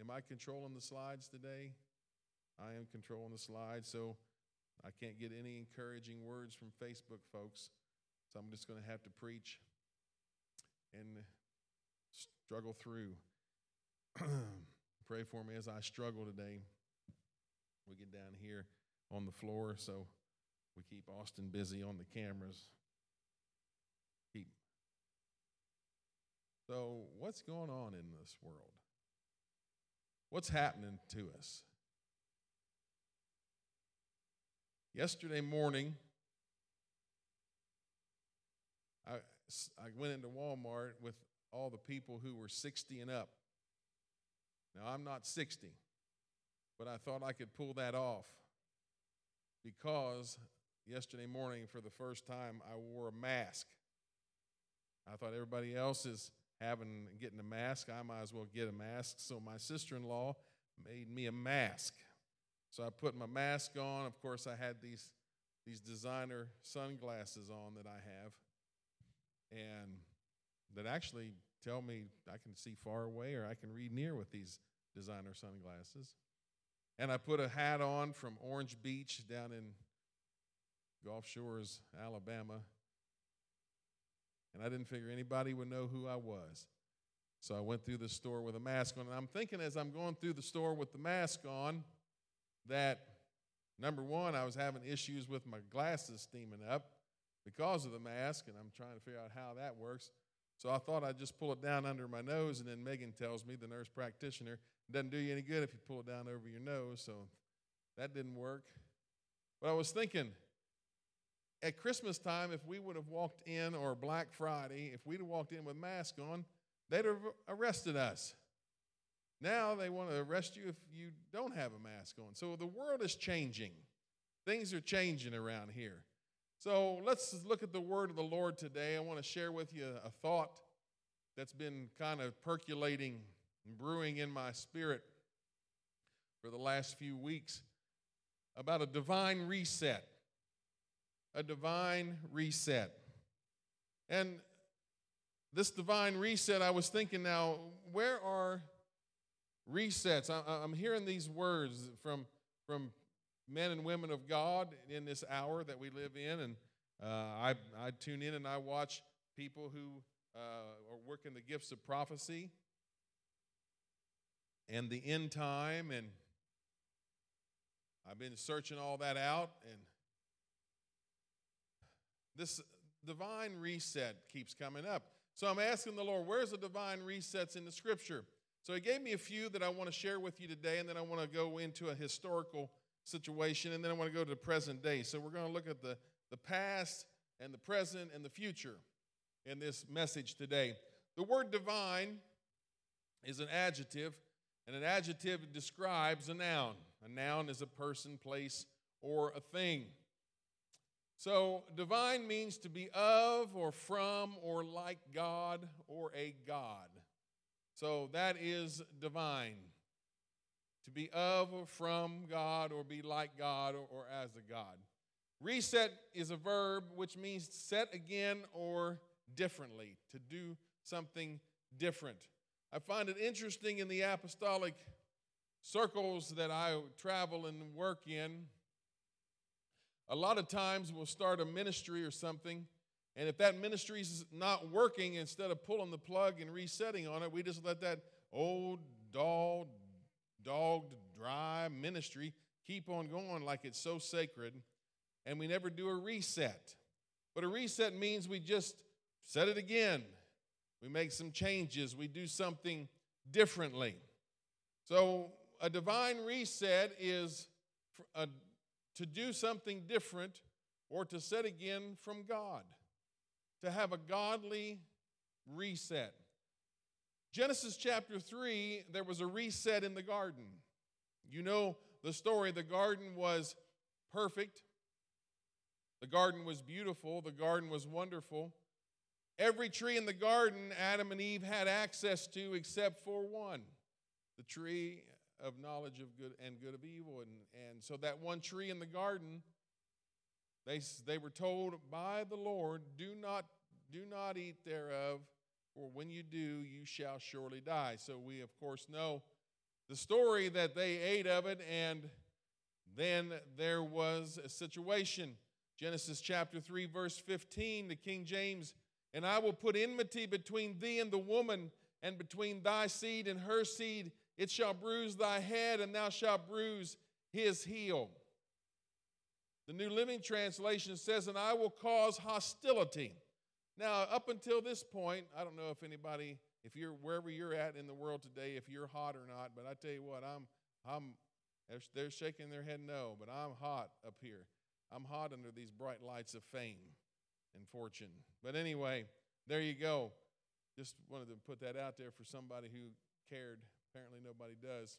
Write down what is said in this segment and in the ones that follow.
Am I controlling the slides today? I am controlling the slides, so I can't get any encouraging words from Facebook folks. So I'm just going to have to preach and struggle through. Pray for me as I struggle today. We get down here on the floor, so we keep Austin busy on the cameras. Keep. So, what's going on in this world? What's happening to us? Yesterday morning, I, I went into Walmart with all the people who were 60 and up. Now, I'm not 60, but I thought I could pull that off because yesterday morning, for the first time, I wore a mask. I thought everybody else is having getting a mask. I might as well get a mask. So my sister-in-law made me a mask. So I put my mask on. Of course, I had these these designer sunglasses on that I have, and that actually tell me I can see far away or I can read near with these designer sunglasses. And I put a hat on from Orange Beach down in Gulf Shores, Alabama. And I didn't figure anybody would know who I was. So I went through the store with a mask on. And I'm thinking as I'm going through the store with the mask on that number one, I was having issues with my glasses steaming up because of the mask, and I'm trying to figure out how that works. So I thought I'd just pull it down under my nose, and then Megan tells me, the nurse practitioner, it doesn't do you any good if you pull it down over your nose. So that didn't work. But I was thinking, at Christmas time, if we would have walked in, or Black Friday, if we'd have walked in with masks on, they'd have arrested us. Now they want to arrest you if you don't have a mask on. So the world is changing. Things are changing around here. So let's look at the word of the Lord today. I want to share with you a thought that's been kind of percolating and brewing in my spirit for the last few weeks about a divine reset. A divine reset. And this divine reset, I was thinking now, where are resets? I'm hearing these words from, from men and women of God in this hour that we live in. And uh, I, I tune in and I watch people who uh, are working the gifts of prophecy and the end time. And I've been searching all that out. And this divine reset keeps coming up. So I'm asking the Lord, where's the divine resets in the scripture? So he gave me a few that I want to share with you today, and then I want to go into a historical situation, and then I want to go to the present day. So we're going to look at the, the past and the present and the future in this message today. The word divine is an adjective, and an adjective describes a noun. A noun is a person, place, or a thing. So, divine means to be of, or from, or like God, or a God. So, that is divine to be of or from God or be like God or, or as a God. Reset is a verb which means set again or differently, to do something different. I find it interesting in the apostolic circles that I travel and work in. A lot of times we'll start a ministry or something, and if that ministry is not working, instead of pulling the plug and resetting on it, we just let that old, dull, dogged, dry ministry keep on going like it's so sacred, and we never do a reset. But a reset means we just set it again. We make some changes, we do something differently. So, a divine reset is a, to do something different or to set again from God, to have a godly reset. Genesis chapter 3, there was a reset in the garden. You know the story. The garden was perfect, the garden was beautiful, the garden was wonderful. Every tree in the garden, Adam and Eve had access to except for one the tree of knowledge of good and good of evil. And, and so, that one tree in the garden, they, they were told by the Lord, do not, do not eat thereof, for when you do, you shall surely die. So we, of course, know the story that they ate of it, and then there was a situation. Genesis chapter 3, verse 15, the King James, and I will put enmity between thee and the woman, and between thy seed and her seed. It shall bruise thy head, and thou shalt bruise his heel. The New Living Translation says, and I will cause hostility. Now, up until this point, I don't know if anybody, if you're wherever you're at in the world today, if you're hot or not, but I tell you what, I'm, I'm, they're shaking their head no, but I'm hot up here. I'm hot under these bright lights of fame and fortune. But anyway, there you go. Just wanted to put that out there for somebody who cared. Apparently, nobody does.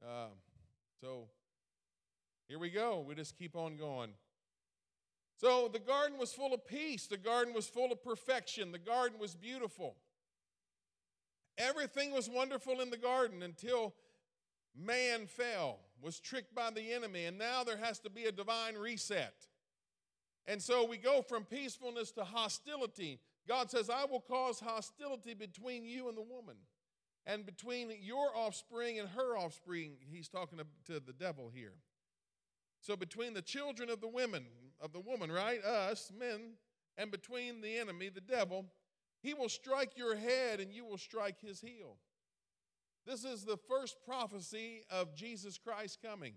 Uh, so here we go. We just keep on going. So the garden was full of peace. The garden was full of perfection. The garden was beautiful. Everything was wonderful in the garden until man fell, was tricked by the enemy, and now there has to be a divine reset. And so we go from peacefulness to hostility. God says, I will cause hostility between you and the woman, and between your offspring and her offspring. He's talking to the devil here. So between the children of the women, of the woman, right? Us, men, and between the enemy, the devil, he will strike your head and you will strike his heel. This is the first prophecy of Jesus Christ coming.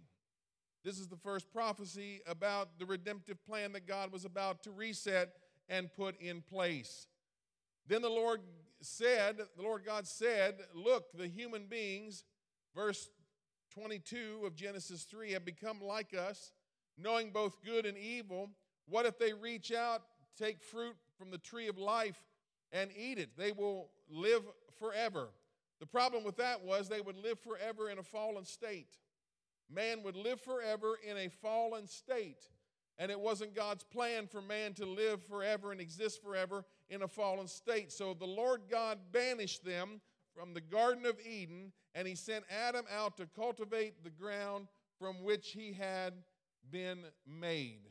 This is the first prophecy about the redemptive plan that God was about to reset and put in place. Then the Lord said, the Lord God said, Look, the human beings, verse 22 of Genesis 3 have become like us, knowing both good and evil. What if they reach out, take fruit from the tree of life, and eat it? They will live forever. The problem with that was they would live forever in a fallen state. Man would live forever in a fallen state. And it wasn't God's plan for man to live forever and exist forever in a fallen state. So the Lord God banished them from the Garden of Eden, and he sent Adam out to cultivate the ground from which he had been made.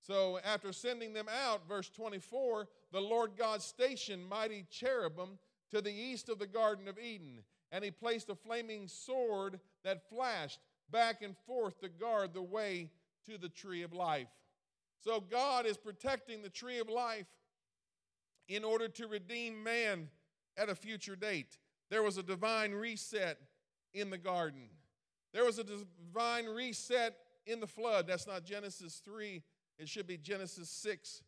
So, after sending them out, verse 24, the Lord God stationed mighty cherubim to the east of the Garden of Eden, and he placed a flaming sword that flashed back and forth to guard the way to the tree of life. So, God is protecting the tree of life in order to redeem man at a future date. There was a divine reset in the garden. There was a divine reset in the flood. That's not Genesis 3, it should be Genesis 6.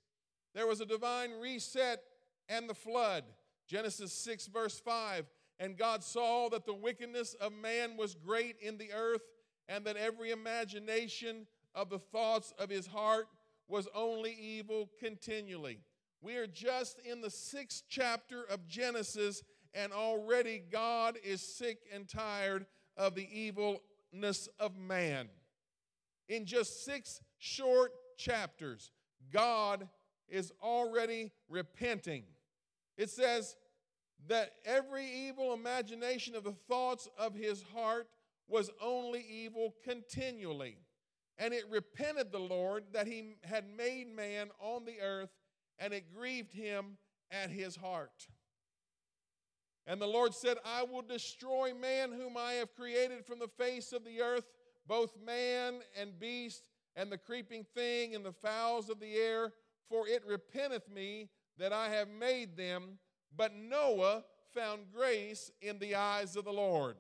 There was a divine reset and the flood. Genesis 6, verse 5. And God saw that the wickedness of man was great in the earth, and that every imagination of the thoughts of his heart was only evil continually. We are just in the sixth chapter of Genesis, and already God is sick and tired of the evilness of man. In just six short chapters, God is already repenting. It says that every evil imagination of the thoughts of his heart was only evil continually. And it repented the Lord that he had made man on the earth and it grieved him at his heart. And the Lord said, I will destroy man whom I have created from the face of the earth, both man and beast, and the creeping thing and the fowls of the air, for it repenteth me that I have made them. But Noah found grace in the eyes of the Lord.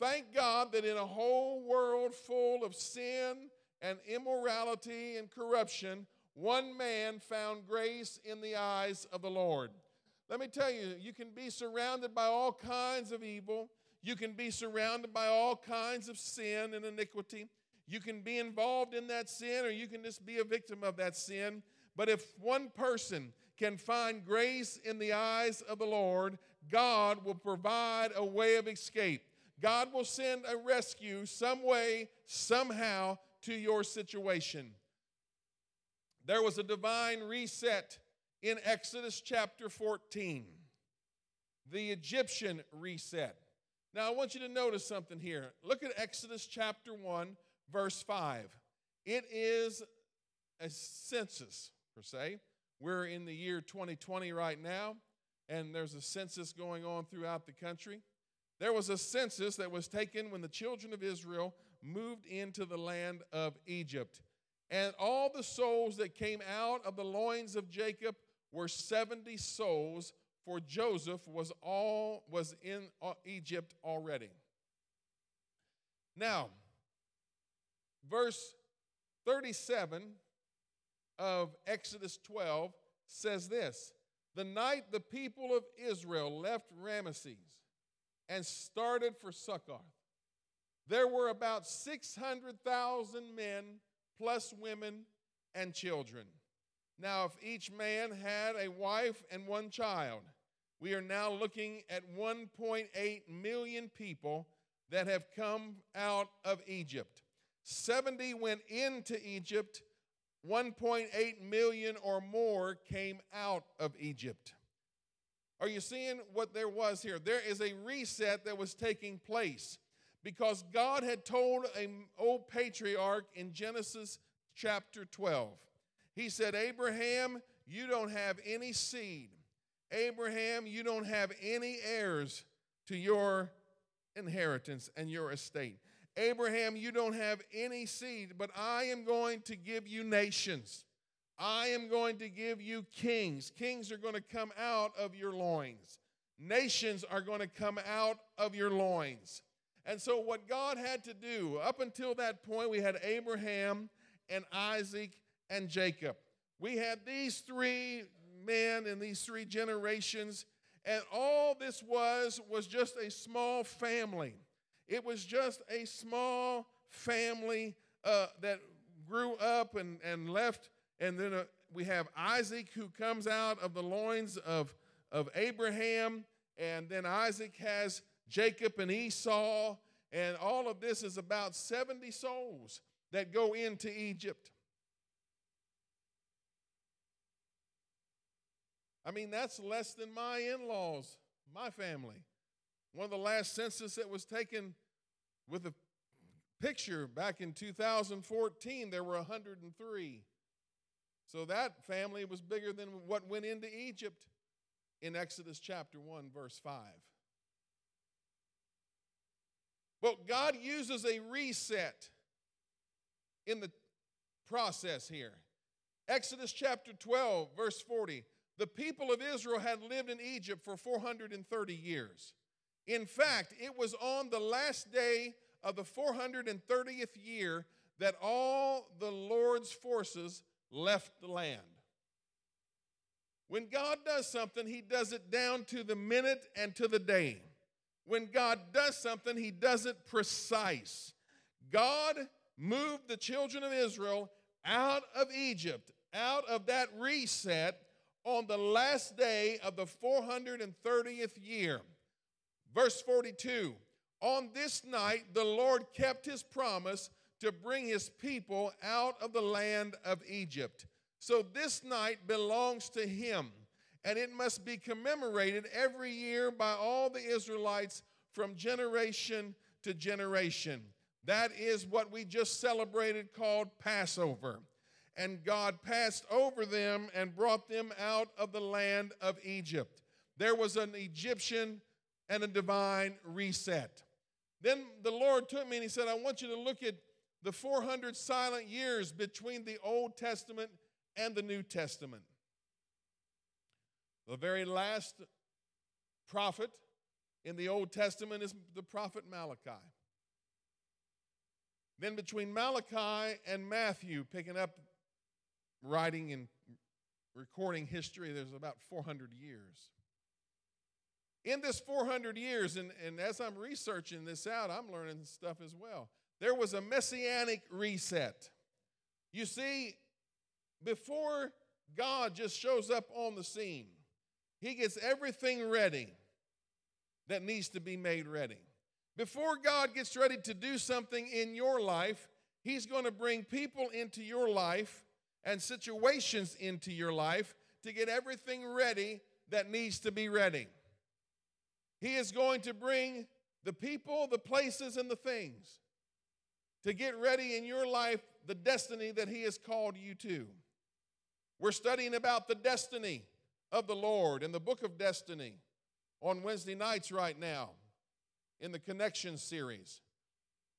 Thank God that in a whole world full of sin and immorality and corruption, one man found grace in the eyes of the Lord. Let me tell you, you can be surrounded by all kinds of evil. You can be surrounded by all kinds of sin and iniquity. You can be involved in that sin or you can just be a victim of that sin. But if one person can find grace in the eyes of the Lord, God will provide a way of escape. God will send a rescue some way, somehow to your situation. There was a divine reset in Exodus chapter 14, the Egyptian reset. Now, I want you to notice something here. Look at Exodus chapter 1, verse 5. It is a census, per se. We're in the year 2020 right now, and there's a census going on throughout the country. there was a census that was taken when the children of Israel moved into the land of Egypt. And all the souls that came out of the loins of Jacob were 70 souls, for Joseph was all was in uh, Egypt already. Now, verse 37 of Exodus 12 says this The night the people of Israel left Ramesses and started for Succoth, there were about 600,000 men, plus women and children. Now, if each man had a wife and one child, we are now looking at 1.8 million people that have come out of Egypt. 70 went into Egypt, 1.8 million or more came out of Egypt. Are you seeing what there was here? There is a reset that was taking place because God had told an old patriarch in Genesis chapter 12. He said, Abraham, you don't have any seed. Abraham, you don't have any heirs to your inheritance and your estate. Abraham, you don't have any seed, but I am going to give you nations. I am going to give you kings. Kings are going to come out of your loins. Nations are going to come out of your loins. And so, what God had to do, up until that point, we had Abraham and Isaac and Jacob. We had these three men in these three generations, and all this was was just a small family. It was just a small family uh, that grew up and, and left. And then uh, we have Isaac who comes out of the loins of, of Abraham. And then Isaac has Jacob and Esau. And all of this is about 70 souls that go into Egypt. I mean, that's less than my in laws, my family. One of the last census that was taken with a picture back in 2014, there were 103. So that family was bigger than what went into Egypt in Exodus chapter 1, verse 5. But God uses a reset in the process here. Exodus chapter 12, verse 40. The people of Israel had lived in Egypt for 430 years. In fact, it was on the last day of the 430th year that all the Lord's forces left the land. When God does something, He does it down to the minute and to the day. When God does something, He does it precise. God moved the children of Israel out of Egypt, out of that reset on the last day of the 430th year. Verse 42 On this night, the Lord kept his promise to bring his people out of the land of Egypt. So this night belongs to him, and it must be commemorated every year by all the Israelites from generation to generation. That is what we just celebrated called Passover. And God passed over them and brought them out of the land of Egypt. There was an Egyptian and a divine reset. Then the Lord took me and He said, I want you to look at the 400 silent years between the Old Testament and the New Testament. The very last prophet in the Old Testament is the prophet Malachi. Then between Malachi and Matthew, picking up writing and recording history, there's about 400 years. In this 400 years, and, and as I'm researching this out, I'm learning stuff as well. There was a messianic reset. You see, before God just shows up on the scene, He gets everything ready that needs to be made ready. Before God gets ready to do something in your life, He's going to bring people into your life and situations into your life to get everything ready that needs to be ready. He is going to bring the people, the places, and the things to get ready in your life the destiny that He has called you to. We're studying about the destiny of the Lord in the book of destiny on Wednesday nights right now. in the Connection series.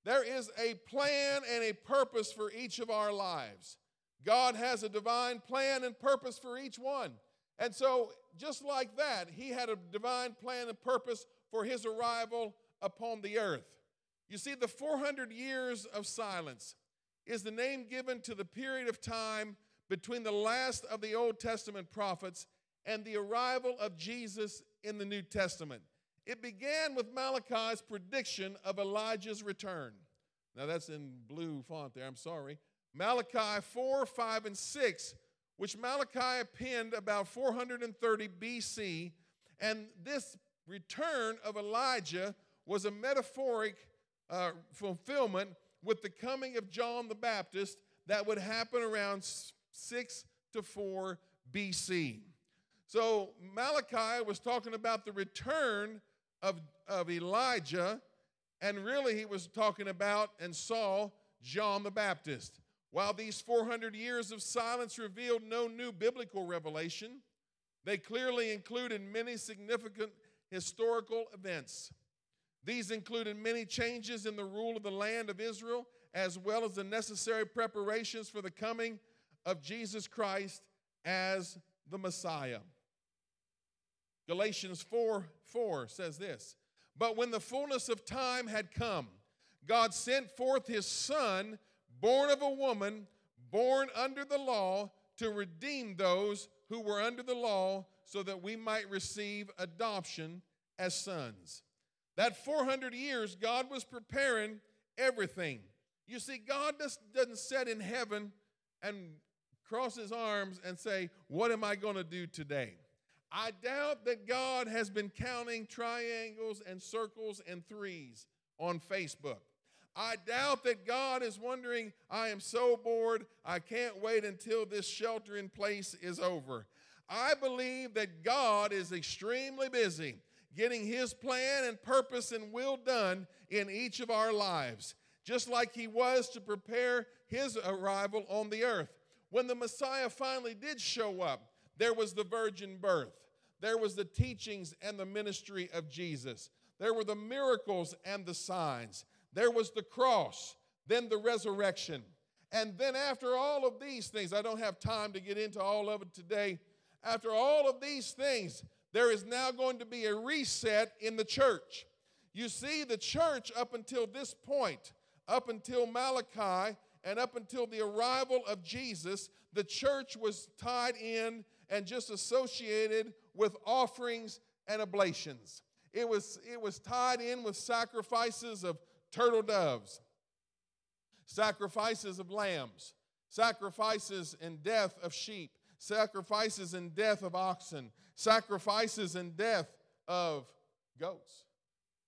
There is a plan and a purpose for each of our lives. God has a divine plan and purpose for each one. And so, just like that, He had a divine plan and purpose for His arrival upon the earth. You see, the 400 years of silence is the name given to the period of time between the last of the Old Testament prophets and the arrival of Jesus in the New Testament. It began with Malachi's prediction of Elijah's return. Now, that's in blue font there, I'm sorry. Malachi 4, 5, and 6, which Malachi penned about 430 BC. And this return of Elijah was a metaphoric uh, fulfillment with the coming of John the Baptist that would happen around 6 to 4 BC. So Malachi was talking about the return of, of Elijah, and really he was talking about and saw John the Baptist. While these 400 years of silence revealed no new biblical revelation, they clearly included many significant historical events. These included many changes in the rule of the land of Israel, as well as the necessary preparations for the coming of Jesus Christ as the Messiah. Galatians 4 4 says this But when the fullness of time had come, God sent forth his Son, born of a woman, born under the law, to redeem those who were under the law, so that we might receive adoption as sons. That 400 years, God was preparing everything. You see, God just doesn't sit in heaven and cross his arms and say, What am I going to do today? I doubt that God has been counting triangles and circles and threes on Facebook. I doubt that God is wondering, I am so bored, I can't wait until this shelter in place is over. I believe that God is extremely busy getting His plan and purpose and will done in each of our lives, just like He was to prepare His arrival on the earth. When the Messiah finally did show up, there was the virgin birth, there was the teachings and the ministry of Jesus, there were the miracles and the signs, there was the cross, then the resurrection. And then, after all of these things, I don't have time to get into all of it today. After all of these things, there is now going to be a reset in the church. You see, the church up until this point, up until Malachi, and up until the arrival of Jesus, the church was tied in and just associated with offerings and oblations. It was, it was tied in with sacrifices of turtle doves, sacrifices of lambs, sacrifices and death of sheep, sacrifices and death of oxen, sacrifices and death of goats.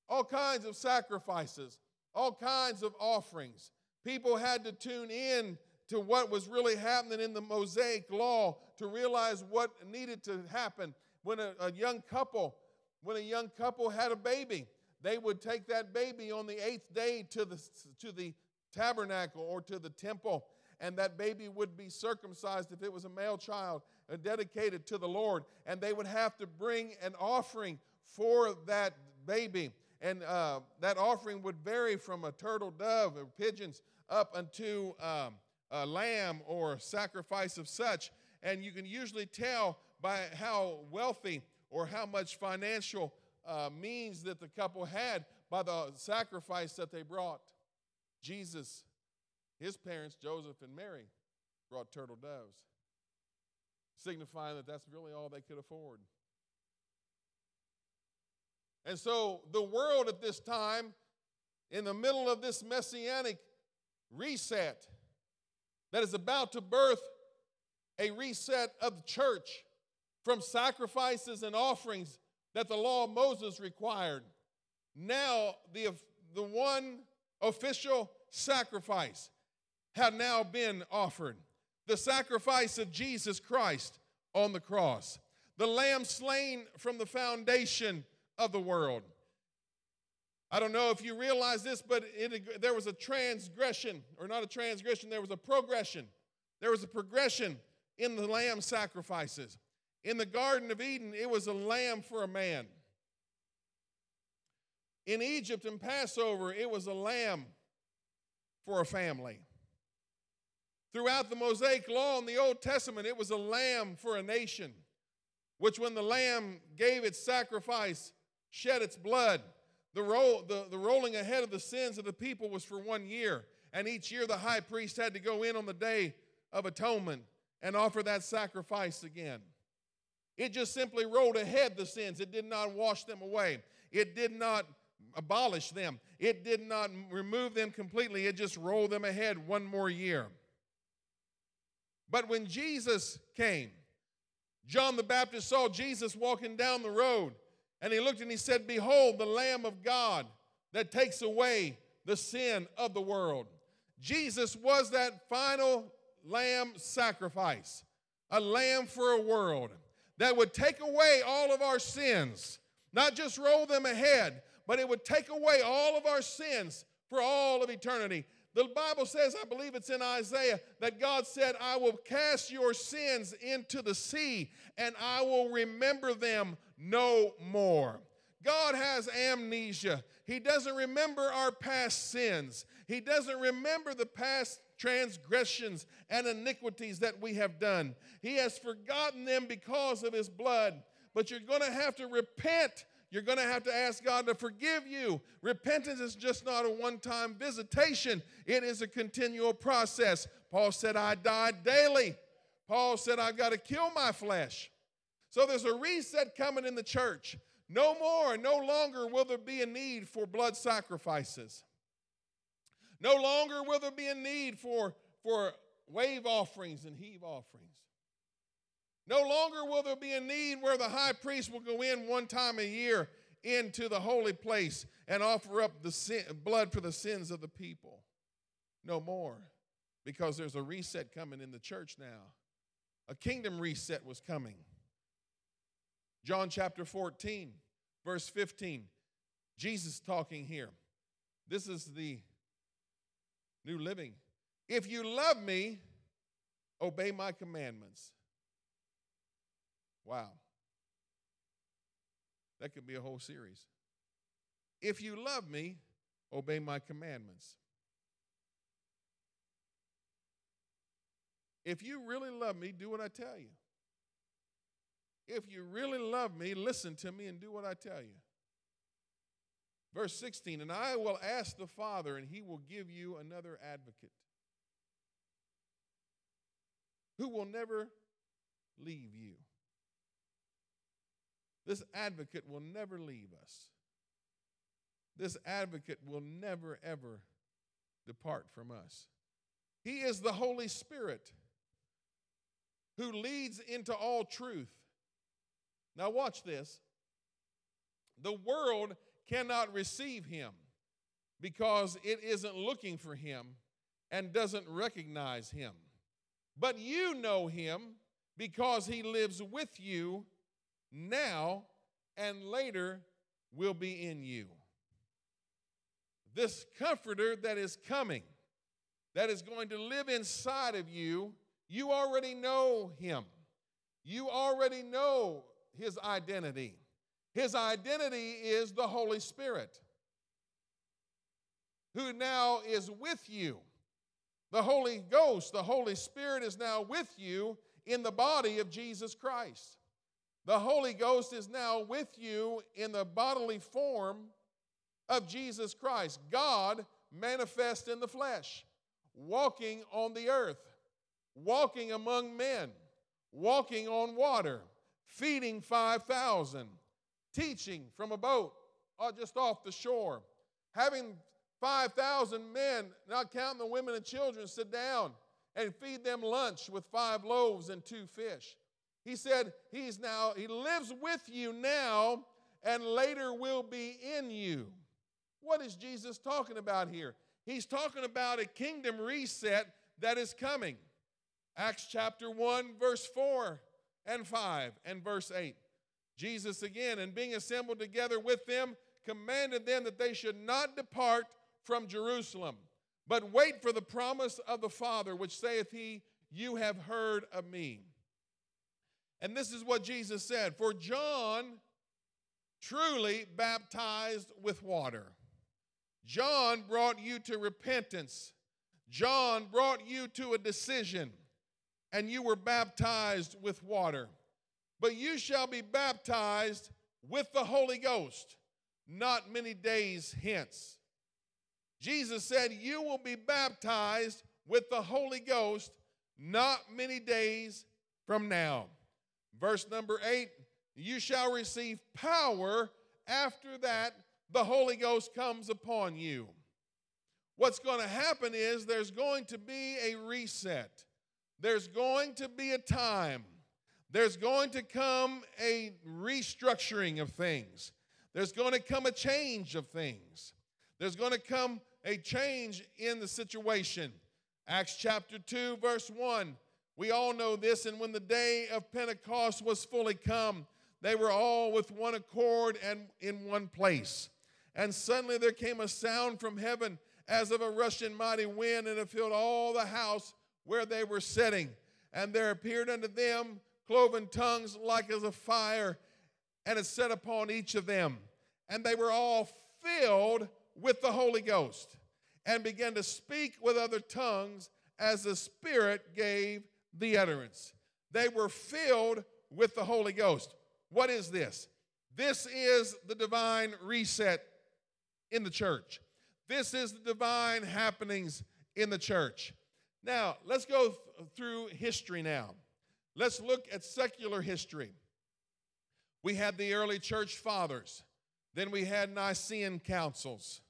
All kinds of sacrifices, all kinds of offerings. People had to tune in to what was really happening in the Mosaic law to realize what needed to happen. When a, a young couple, when a young couple had a baby, they would take that baby on the eighth day to the, to the tabernacle or to the temple and that baby would be circumcised if it was a male child and dedicated to the Lord. And they would have to bring an offering for that baby. And uh, that offering would vary from a turtle dove or pigeons up unto um, a lamb or sacrifice of such. And you can usually tell by how wealthy or how much financial uh, means that the couple had by the sacrifice that they brought. Jesus his parents, Joseph and Mary, brought turtle doves, signifying that that's really all they could afford. And so the world at this time, in the middle of this messianic reset that is about to birth a reset of the church from sacrifices and offerings that the law of Moses required. Now, the, the one official sacrifice had now been offered the sacrifice of Jesus Christ on the cross, the lamb slain from the foundation of the world. I don't know if you realize this, but it, there was a transgression, or not a transgression, there was a progression. There was a progression in the lamb sacrifices. In the Garden of Eden, it was a lamb for a man. In Egypt and Passover, it was a lamb for a family. Throughout the Mosaic law in the Old Testament, it was a lamb for a nation, which when the lamb gave its sacrifice, shed its blood, the, roll, the, the rolling ahead of the sins of the people was for one year. And each year the high priest had to go in on the day of atonement and offer that sacrifice again. It just simply rolled ahead the sins. It did not wash them away. It did not abolish them. It did not remove them completely. It just rolled them ahead one more year. But when Jesus came, John the Baptist saw Jesus walking down the road, and he looked and he said, Behold, the Lamb of God that takes away the sin of the world. Jesus was that final lamb sacrifice, a lamb for a world that would take away all of our sins, not just roll them ahead, but it would take away all of our sins for all of eternity. The Bible says, I believe it's in Isaiah, that God said, I will cast your sins into the sea and I will remember them no more. God has amnesia. He doesn't remember our past sins. He doesn't remember the past transgressions and iniquities that we have done. He has forgotten them because of His blood. But you're going to have to repent. You're going to have to ask God to forgive you. Repentance is just not a one time visitation, it is a continual process. Paul said, I died daily. Paul said, I've got to kill my flesh. So there's a reset coming in the church. No more, no longer will there be a need for blood sacrifices. No longer will there be a need for, for wave offerings and heave offerings. No longer will there be a need where the high priest will go in one time a year into the holy place and offer up the sin, blood for the sins of the people. No more, because there's a reset coming in the church now. A kingdom reset was coming. John chapter 14, verse 15. Jesus talking here. This is the New Living. If you love me, obey my commandments. Wow. That could be a whole series. If you love me, obey my commandments. If you really love me, do what I tell you. If you really love me, listen to me and do what I tell you. Verse 16, and I will ask the Father, and he will give you another advocate who will never leave you. This advocate will never leave us. This advocate will never, ever depart from us. He is the Holy Spirit who leads into all truth. Now, watch this. The world cannot receive him because it isn't looking for him and doesn't recognize him. But you know him because he lives with you now and later will be in you. This comforter that is coming, that is going to live inside of you, you already know him. You already know his identity. His identity is the Holy Spirit, who now is with you. The Holy Ghost, the Holy Spirit, is now with you in the body of Jesus Christ. The Holy Ghost is now with you in the bodily form of Jesus Christ. God manifest in the flesh, walking on the earth, walking among men, walking on water feeding 5,000, teaching from a boat uh, just off the shore, having 5,000 men, not counting the women and children, sit down and feed them lunch with five loaves and two fish. He said, He's now, He lives with you now and later will be in you. What is Jesus talking about here? He's talking about a kingdom reset that is coming. Acts chapter 1, verse 4 and 5 and verse 8. Jesus again, and being assembled together with them, commanded them that they should not depart from Jerusalem, but wait for the promise of the Father, which saith he, You have heard of me. And this is what Jesus said For John truly baptized with water. John brought you to repentance. John brought you to a decision, and you were baptized with water. But you shall be baptized with the Holy Ghost not many days hence. Jesus said, You will be baptized with the Holy Ghost not many days from now. Verse number eight, you shall receive power after that the Holy Ghost comes upon you. What's going to happen is there's going to be a reset. There's going to be a time. There's going to come a restructuring of things. There's going to come a change of things. There's going to come a change in the situation. Acts chapter 2, verse 1. We all know this. And when the day of Pentecost was fully come, they were all with one accord and in one place. And suddenly there came a sound from heaven as of a rushing mighty wind, and it filled all the house where they were sitting. And there appeared unto them cloven tongues like as a fire, and it set upon each of them. And they were all filled with the Holy Ghost and began to speak with other tongues as the Spirit gave the utterance. They were filled with the Holy Ghost. What is this? This is the divine reset in the church. This is the divine happenings in the church. Now, let's go th- through history now. Let's look at secular history. We had the early church fathers, then we had Nicene councils.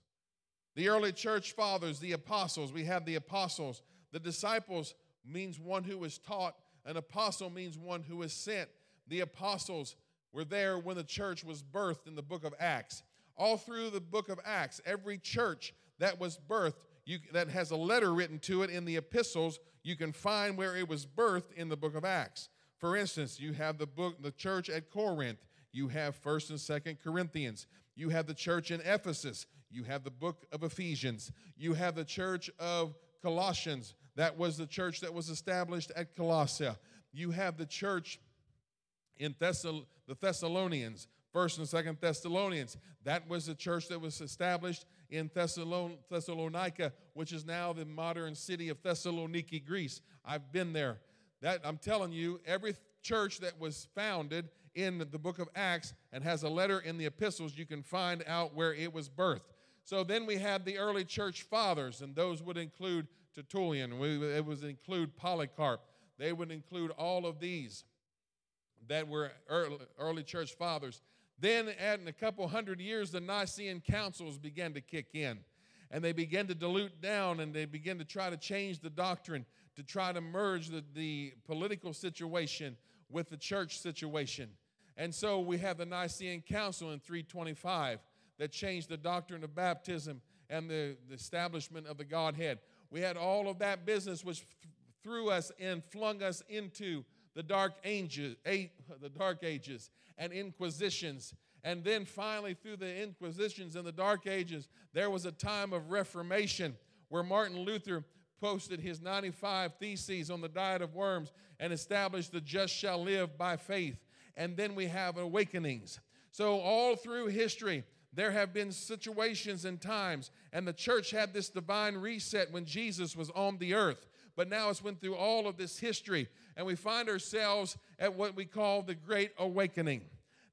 The early church fathers, the apostles, we had the apostles. The disciples means one who is taught, an apostle means one who is sent. The apostles were there when the church was birthed in the book of Acts. All through the book of Acts, every church that was birthed, you, that has a letter written to it in the epistles, you can find where it was birthed in the book of Acts. For instance, you have the book, the church at Corinth. You have First and Second Corinthians. You have the church in Ephesus. You have the book of Ephesians. You have the church of Colossians. That was the church that was established at Colossae. You have the church in Thessal- the Thessalonians, First and Second Thessalonians. That was the church that was established in Thessalon- Thessalonica, which is now the modern city of Thessaloniki, Greece. I've been there. That I'm telling you, every church that was founded in the book of Acts and has a letter in the epistles, you can find out where it was birthed. So then we have the early church fathers, and those would include Tertullian, it would include Polycarp, they would include all of these that were early, early church fathers. Then, in a couple hundred years, the Nicene councils began to kick in. And they began to dilute down and they began to try to change the doctrine to try to merge the, the political situation with the church situation. And so we have the Nicene Council in 325 that changed the doctrine of baptism and the, the establishment of the Godhead. We had all of that business which th- threw us and flung us into the dark ages, the dark ages and inquisitions. And then finally, through the inquisitions and the dark ages, there was a time of reformation where Martin Luther posted his 95 theses on the diet of worms and established the just shall live by faith. And then we have awakenings. So, all through history, there have been situations and times, and the church had this divine reset when Jesus was on the earth. But now it's went through all of this history, and we find ourselves at what we call the Great Awakening.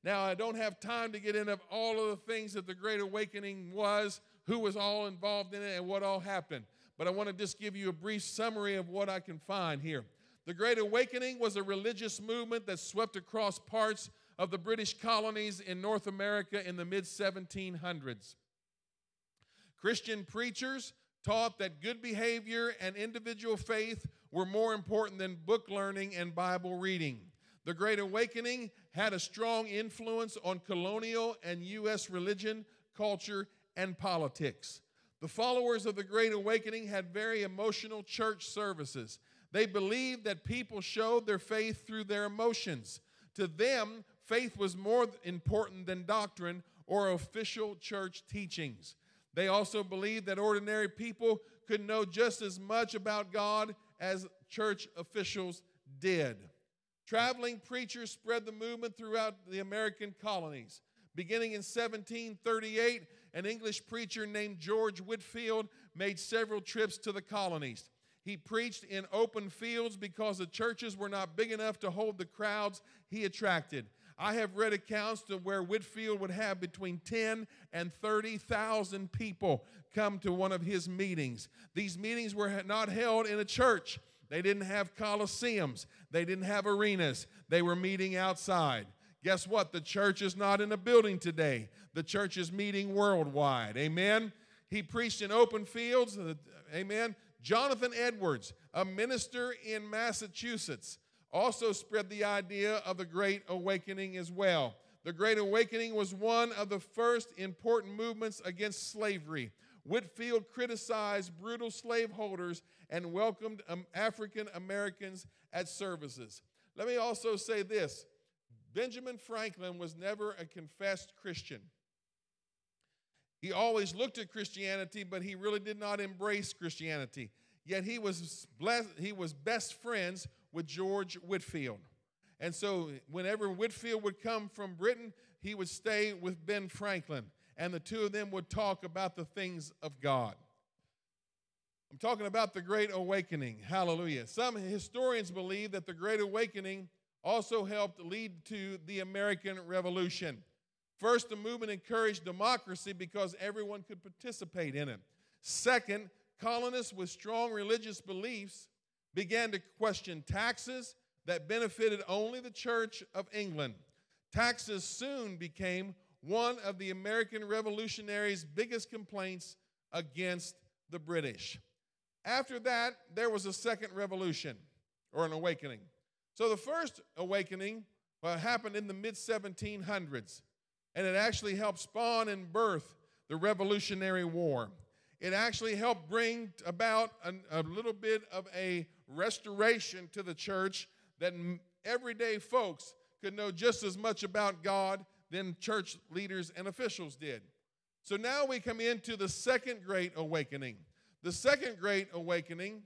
Now, I don't have time to get into all of the things that the Great Awakening was, who was all involved in it, and what all happened but I want to just give you a brief summary of what I can find here. The Great Awakening was a religious movement that swept across parts of the British colonies in North America in the mid 1700s. Christian preachers taught that good behavior and individual faith were more important than book learning and Bible reading. The Great Awakening had a strong influence on colonial and U.S. religion, culture, and politics. The followers of the Great Awakening had very emotional church services. They believed that people showed their faith through their emotions. To them, faith was more important than doctrine or official church teachings. They also believed that ordinary people could know just as much about God as church officials did. Traveling preachers spread the movement throughout the American colonies. Beginning in 1738, an English preacher named George Whitefield made several trips to the colonies. He preached in open fields because the churches were not big enough to hold the crowds he attracted. I have read accounts to where Whitefield would have between 10 and 30,000 people come to one of his meetings. These meetings were not held in a church. They didn't have coliseums. They didn't have arenas. They were meeting outside. Guess what? The church is not in a building today. The church is meeting worldwide. Amen. He preached in open fields. Uh, amen. Jonathan Edwards, a minister in Massachusetts, also spread the idea of the Great Awakening as well. The Great Awakening was one of the first important movements against slavery. Whitefield criticized brutal slaveholders and welcomed um, African Americans at services. Let me also say this Benjamin Franklin was never a confessed Christian. He always looked at Christianity, but he really did not embrace Christianity. Yet he was blessed, he was best friends with George Whitefield. And so whenever Whitefield would come from Britain, he would stay with Ben Franklin, and the two of them would talk about the things of God. I'm talking about the Great Awakening. Hallelujah. Some historians believe that the Great Awakening also helped lead to the American Revolution. First, the movement encouraged democracy because everyone could participate in it. Second, colonists with strong religious beliefs began to question taxes that benefited only the Church of England. Taxes soon became one of the American revolutionaries' biggest complaints against the British. After that, there was a second revolution or an awakening. So the first awakening uh, happened in the mid 1700s and it actually helped spawn and birth the Revolutionary War. It actually helped bring about a, a little bit of a restoration to the church that everyday folks could know just as much about God than church leaders and officials did. So now we come into the second great awakening. The second great awakening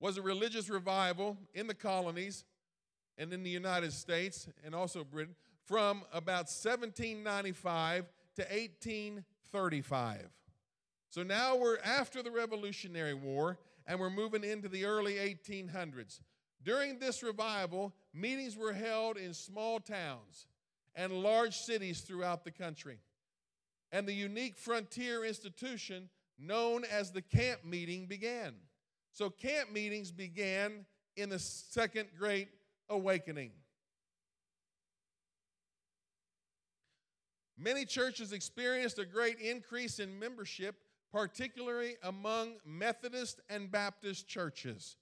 was a religious revival in the colonies and in the United States and also Britain from about 1795 to 1835. So now we're after the Revolutionary War and we're moving into the early 1800s. During this revival, meetings were held in small towns and large cities throughout the country. And the unique frontier institution known as the camp meeting began. So, camp meetings began in the Second Great Awakening. Many churches experienced a great increase in membership, particularly among Methodist and Baptist churches.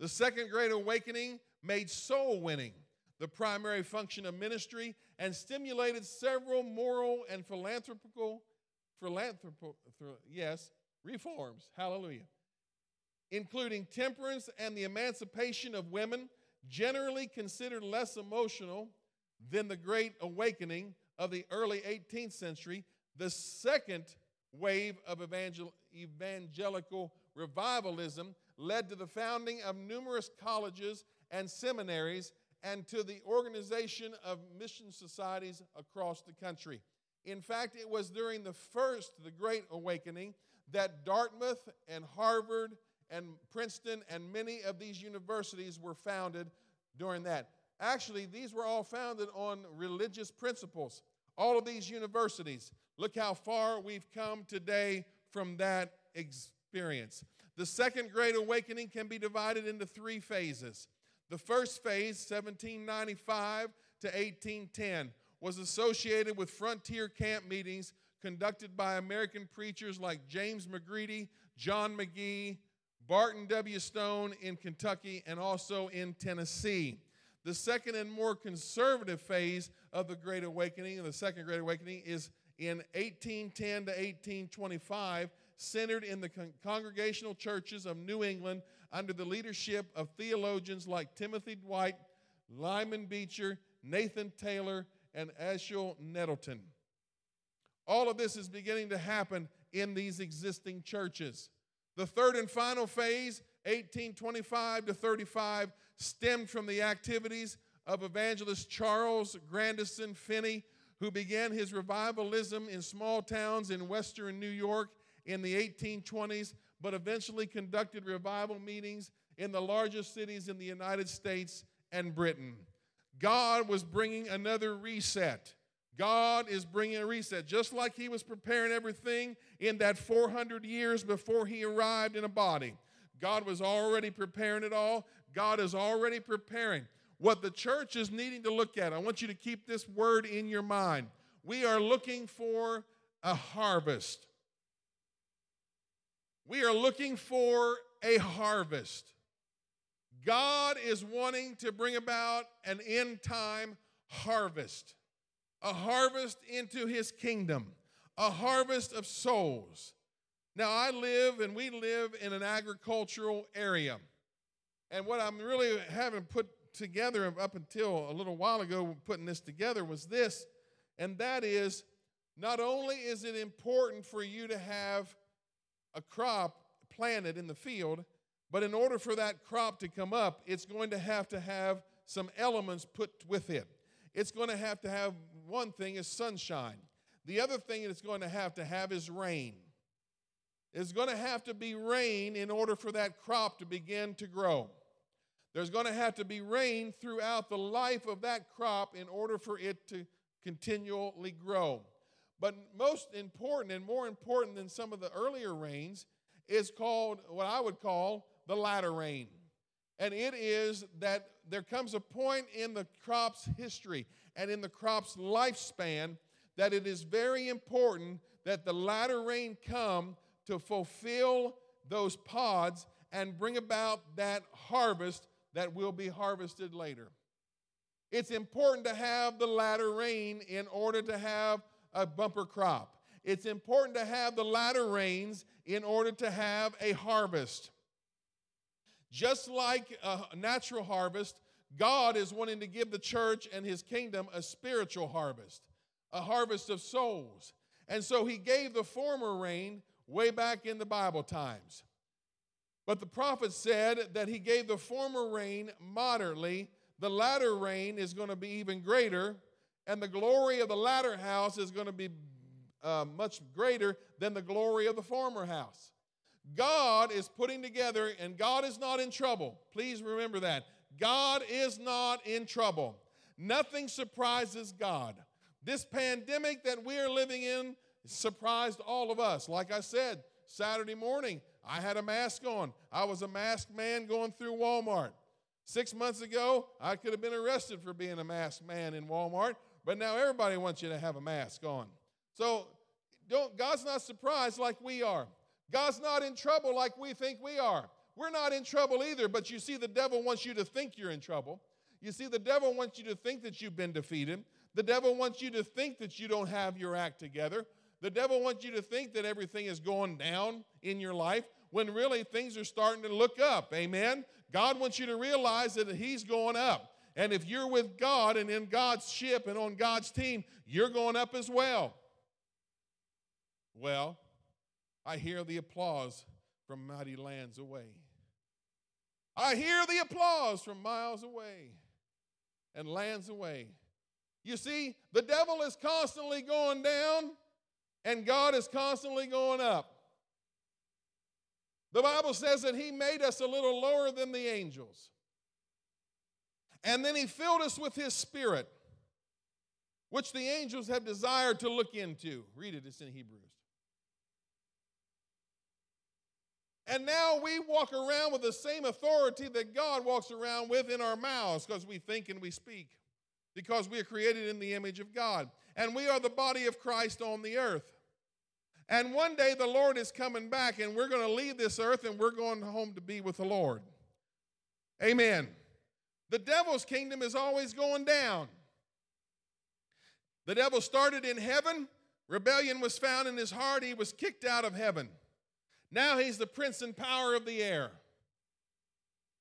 The Second Great Awakening made soul winning the primary function of ministry and stimulated several moral and philanthropical, philanthropo, yes, reforms. Hallelujah. Including temperance and the emancipation of women, generally considered less emotional than the great awakening of the early 18th century, the second wave of evangel- evangelical revivalism led to the founding of numerous colleges and seminaries and to the organization of mission societies across the country. In fact, it was during the first, the Great Awakening, that Dartmouth and Harvard and Princeton and many of these universities were founded during that. Actually, these were all founded on religious principles. All of these universities. Look how far we've come today from that experience. The Second Great Awakening can be divided into three phases. The first phase, 1795 to 1810, was associated with frontier camp meetings conducted by American preachers like James McGready, John McGee, Barton W. Stone in Kentucky, and also in Tennessee. The second and more conservative phase of the Great Awakening, the Second Great Awakening, is in 1810 to 1825, centered in the con- congregational churches of New England under the leadership of theologians like Timothy Dwight, Lyman Beecher, Nathan Taylor, and Asahel Nettleton. All of this is beginning to happen in these existing churches. The third and final phase, 1825 to 35, stemmed from the activities of evangelist Charles Grandison Finney, who began his revivalism in small towns in western New York in the 1820s, but eventually conducted revival meetings in the largest cities in the United States and Britain. God was bringing another reset. God is bringing a reset. Just like He was preparing everything in that 400 years before He arrived in a body, God was already preparing it all. God is already preparing. What the church is needing to look at, I want you to keep this word in your mind. We are looking for a harvest. We are looking for a harvest. God is wanting to bring about an end time harvest, a harvest into his kingdom, a harvest of souls. Now, I live and we live in an agricultural area. And what I'm really having put together up until a little while ago, putting this together, was this, and that is not only is it important for you to have a crop planted in the field, but in order for that crop to come up, it's going to have to have some elements put with it. It's going to have to have one thing is sunshine. The other thing it's going to have to have is rain. It's going to have to be rain in order for that crop to begin to grow. There's going to have to be rain throughout the life of that crop in order for it to continually grow. But most important and more important than some of the earlier rains is called what I would call the latter rain. And it is that there comes a point in the crop's history and in the crop's lifespan that it is very important that the latter rain come to fulfill those pods and bring about that harvest that will be harvested later. It's important to have the latter rain in order to have a bumper crop. It's important to have the latter rains in order to have a harvest. Just like a natural harvest, God is wanting to give the church and his kingdom a spiritual harvest, a harvest of souls. And so he gave the former rain way back in the Bible times. But the prophet said that he gave the former rain moderately, the latter rain is going to be even greater, and the glory of the latter house is going to be uh, much greater than the glory of the former house. God is putting together, and God is not in trouble. Please remember that. God is not in trouble. Nothing surprises God. This pandemic that we are living in surprised all of us. Like I said, Saturday morning, I had a mask on. I was a masked man going through Walmart. Six months ago, I could have been arrested for being a masked man in Walmart, but now everybody wants you to have a mask on. So don't, God's not surprised like we are. God's not in trouble like we think we are. We're not in trouble either, but you see, the devil wants you to think you're in trouble. You see, the devil wants you to think that you've been defeated. The devil wants you to think that you don't have your act together. The devil wants you to think that everything is going down in your life when really things are starting to look up. Amen. God wants you to realize that He's going up. And if you're with God and in God's ship and on God's team, you're going up as well. Well, I hear the applause from mighty lands away. I hear the applause from miles away and lands away. You see, the devil is constantly going down and God is constantly going up. The Bible says that He made us a little lower than the angels. And then He filled us with His Spirit, which the angels have desired to look into. Read it, it's in Hebrews. And now we walk around with the same authority that God walks around with in our mouths because we think and we speak, because we are created in the image of God. And we are the body of Christ on the earth. And one day the Lord is coming back, and we're going to leave this earth and we're going home to be with the Lord. Amen. The devil's kingdom is always going down. The devil started in heaven, rebellion was found in his heart, he was kicked out of heaven. Now he's the prince and power of the air.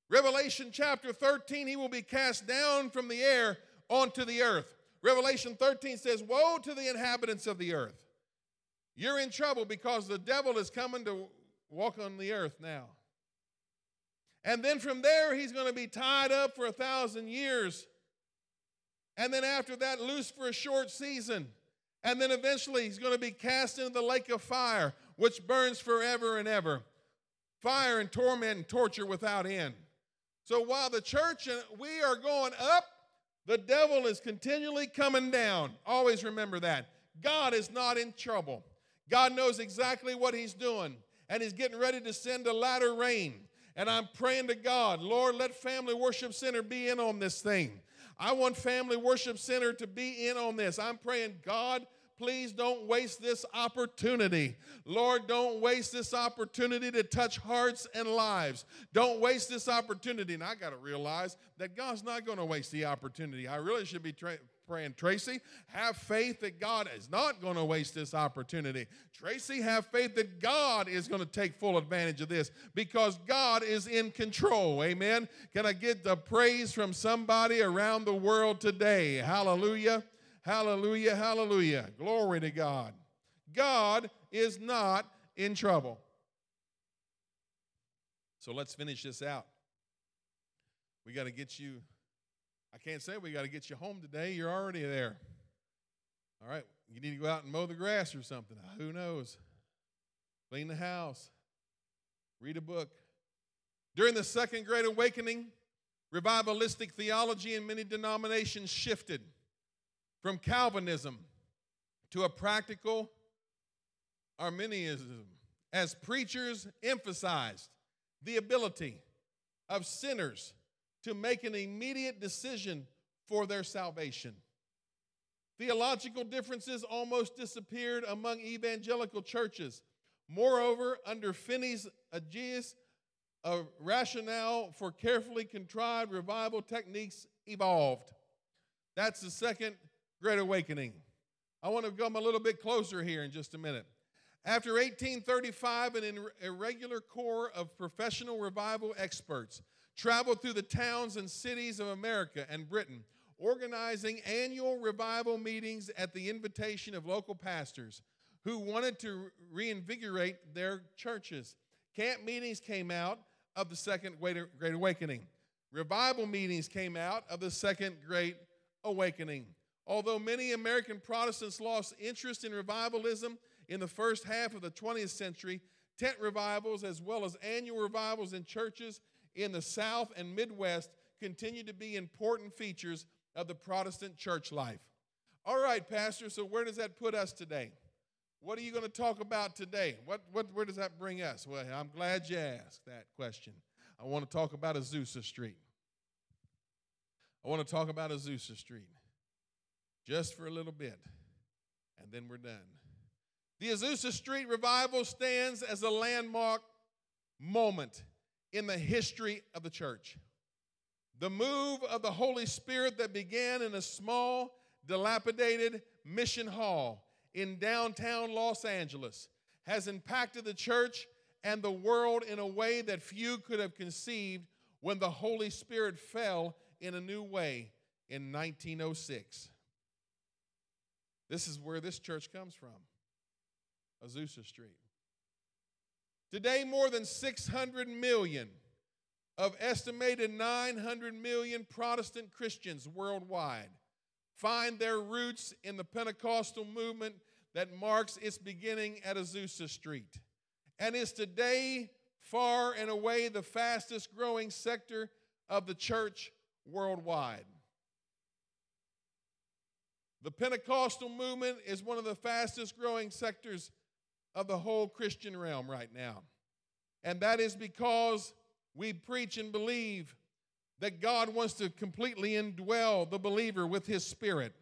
Revelation chapter 13, he will be cast down from the air onto the earth. Revelation 13 says, Woe to the inhabitants of the earth you're in trouble because the devil is coming to walk on the earth now. And then from there, he's going to be tied up for a thousand years And then after that, loose for a short season. And then eventually he's going to be cast into the lake of fire, which burns forever and ever. Fire and torment and torture without end. So while the church and we are going up, the devil is continually coming down. Always remember that. God is not in trouble. God knows exactly what he's doing, and he's getting ready to send a latter rain. And I'm praying to God, Lord, let Family Worship Center be in on this thing. I want Family Worship Center to be in on this. I'm praying, God, please don't waste this opportunity. Lord, don't waste this opportunity to touch hearts and lives. Don't waste this opportunity. And I got to realize that God's not going to waste the opportunity. I really should be tra- praying, Tracy, have faith that God is not going to waste this opportunity. Tracy, have faith that God is going to take full advantage of this because God is in control. Amen. Can I get the praise from somebody around the world today? Hallelujah. Hallelujah, hallelujah. Glory to God. God is not in trouble. So let's finish this out. We got to get you, I can't say we got to get you home today. You're already there. All right, you need to go out and mow the grass or something. Ah, who knows? Clean the house, read a book. During the Second Great Awakening, revivalistic theology in many denominations shifted from Calvinism to a practical Arminianism as preachers emphasized the ability of sinners to make an immediate decision for their salvation. Theological differences almost disappeared among evangelical churches. Moreover, under Finney's Aegis, a rationale for carefully contrived revival techniques evolved. That's the second Great Awakening. I want to come a little bit closer here in just a minute. After 1835, an irregular corps of professional revival experts traveled through the towns and cities of America and Britain, organizing annual revival meetings at the invitation of local pastors who wanted to reinvigorate their churches. Camp meetings came out of the Second Great Awakening. Revival meetings came out of the Second Great Awakening. Although many American Protestants lost interest in revivalism in the first half of the 20th century, tent revivals as well as annual revivals in churches in the South and Midwest continue to be important features of the Protestant church life. All right, Pastor, so where does that put us today? What are you going to talk about today? What, what, where does that bring us? Well, I'm glad you asked that question. I want to talk about Azusa Street. I want to talk about Azusa Street just for a little bit, and then we're done. The Azusa Street revival stands as a landmark moment in the history of the church. The move of the Holy Spirit that began in a small, dilapidated mission hall in downtown Los Angeles has impacted the church and the world in a way that few could have conceived when the Holy Spirit fell in a new way in 1906. This is where this church comes from Azusa Street. Today, more than 600 million of estimated 900 million Protestant Christians worldwide find their roots in the Pentecostal movement that marks its beginning at Azusa Street and is today far and away the fastest growing sector of the church worldwide. The Pentecostal movement is one of the fastest growing sectors of the whole Christian realm right now. And that is because we preach and believe that God wants to completely indwell the believer with his spirit,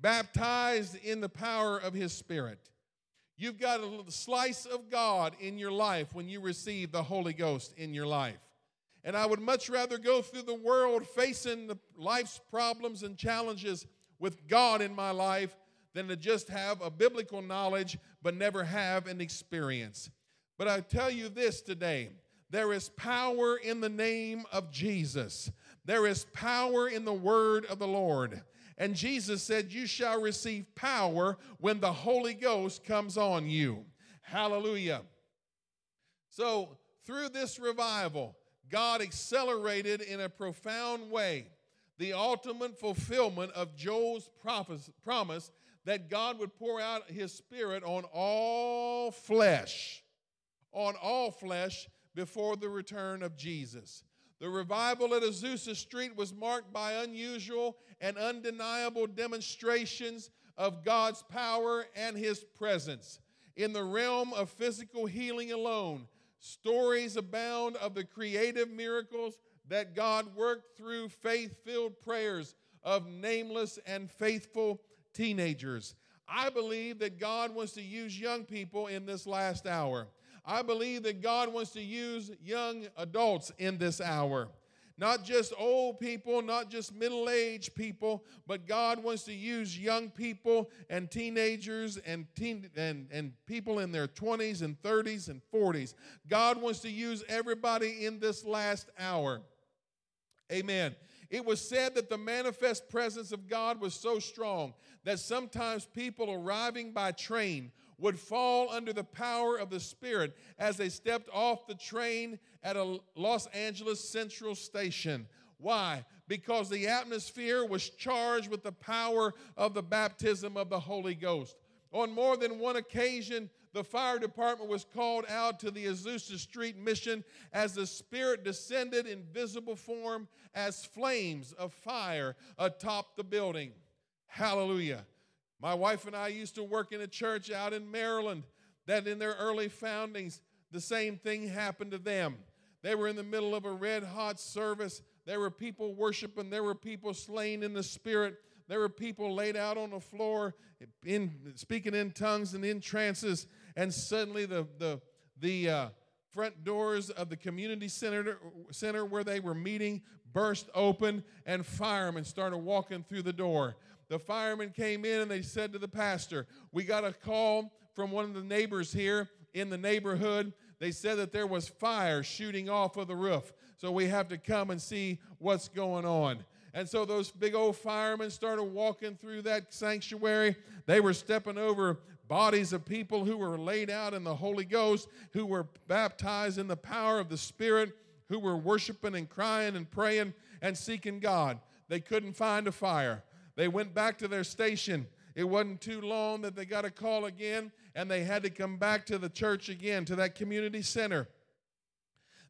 baptized in the power of his spirit. You've got a little slice of God in your life when you receive the Holy Ghost in your life. And I would much rather go through the world facing the life's problems and challenges with God in my life than to just have a biblical knowledge but never have an experience. But I tell you this today there is power in the name of Jesus, there is power in the word of the Lord. And Jesus said, You shall receive power when the Holy Ghost comes on you. Hallelujah. So, through this revival, God accelerated in a profound way the ultimate fulfillment of Joel's promise that God would pour out his spirit on all flesh, on all flesh before the return of Jesus. The revival at Azusa Street was marked by unusual and undeniable demonstrations of God's power and his presence. In the realm of physical healing alone, stories abound of the creative miracles that God worked through faith filled prayers of nameless and faithful teenagers. I believe that God wants to use young people in this last hour. I believe that God wants to use young adults in this hour. Not just old people, not just middle aged people, but God wants to use young people and teenagers and, teen, and, and people in their 20s and 30s and 40s. God wants to use everybody in this last hour. Amen. It was said that the manifest presence of God was so strong that sometimes people arriving by train would fall under the power of the Spirit as they stepped off the train at a Los Angeles Central station. Why? Because the atmosphere was charged with the power of the baptism of the Holy Ghost. On more than one occasion, the fire department was called out to the Azusa Street mission as the Spirit descended in visible form as flames of fire atop the building. Hallelujah. My wife and I used to work in a church out in Maryland that in their early foundings, the same thing happened to them. They were in the middle of a red hot service. There were people worshiping, there were people slain in the spirit. There were people laid out on the floor, in, speaking in tongues and in trances, and suddenly the, the, the uh, front doors of the community center, center where they were meeting burst open, and firemen started walking through the door. The firemen came in and they said to the pastor, We got a call from one of the neighbors here in the neighborhood. They said that there was fire shooting off of the roof. So we have to come and see what's going on. And so those big old firemen started walking through that sanctuary. They were stepping over bodies of people who were laid out in the Holy Ghost, who were baptized in the power of the Spirit, who were worshiping and crying and praying and seeking God. They couldn't find a fire. They went back to their station. It wasn't too long that they got a call again, and they had to come back to the church again, to that community center.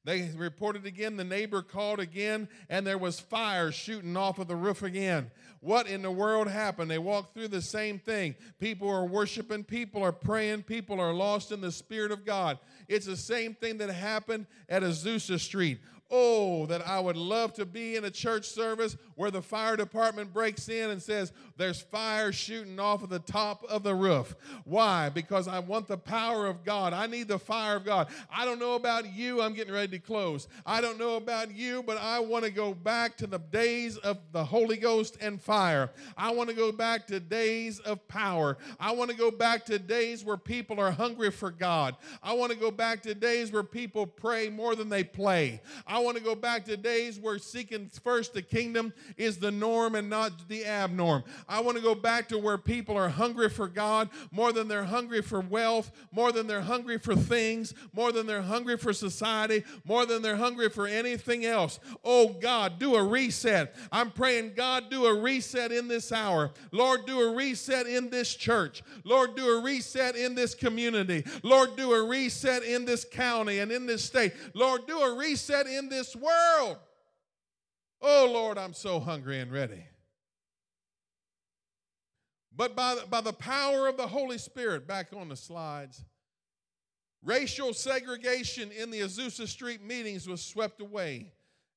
They reported again, the neighbor called again, and there was fire shooting off of the roof again. What in the world happened? They walked through the same thing. People are worshiping, people are praying, people are lost in the Spirit of God. It's the same thing that happened at Azusa Street. Oh, that I would love to be in a church service where the fire department breaks in and says, There's fire shooting off of the top of the roof. Why? Because I want the power of God. I need the fire of God. I don't know about you. I'm getting ready to close. I don't know about you, but I want to go back to the days of the Holy Ghost and fire. I want to go back to days of power. I want to go back to days where people are hungry for God. I want to go back to days where people pray more than they play. I I want to go back to days where seeking first the kingdom is the norm and not the abnorm. I want to go back to where people are hungry for God more than they're hungry for wealth, more than they're hungry for things, more than they're hungry for society, more than they're hungry for anything else. Oh God, do a reset. I'm praying, God, do a reset in this hour. Lord, do a reset in this church. Lord, do a reset in this community. Lord, do a reset in this county and in this state. Lord, do a reset this world. Oh, Lord, I'm so hungry and ready. But by the, by the power of the Holy Spirit, back on the slides, racial segregation in the Azusa Street meetings was swept away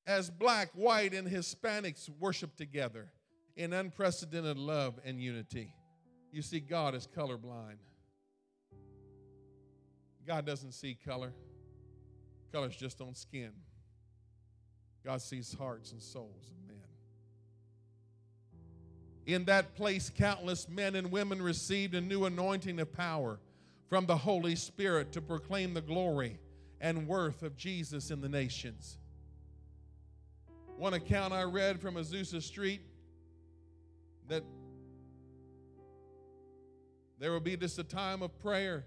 as black, white, and Hispanics worshiped together in unprecedented love and unity. You see, God is colorblind. God doesn't see color, color's just on skin. God sees hearts and souls of men. In that place, countless men and women received a new anointing of power from the Holy Spirit to proclaim the glory and worth of Jesus in the nations. One account I read from Azusa Street that there would be just a time of prayer.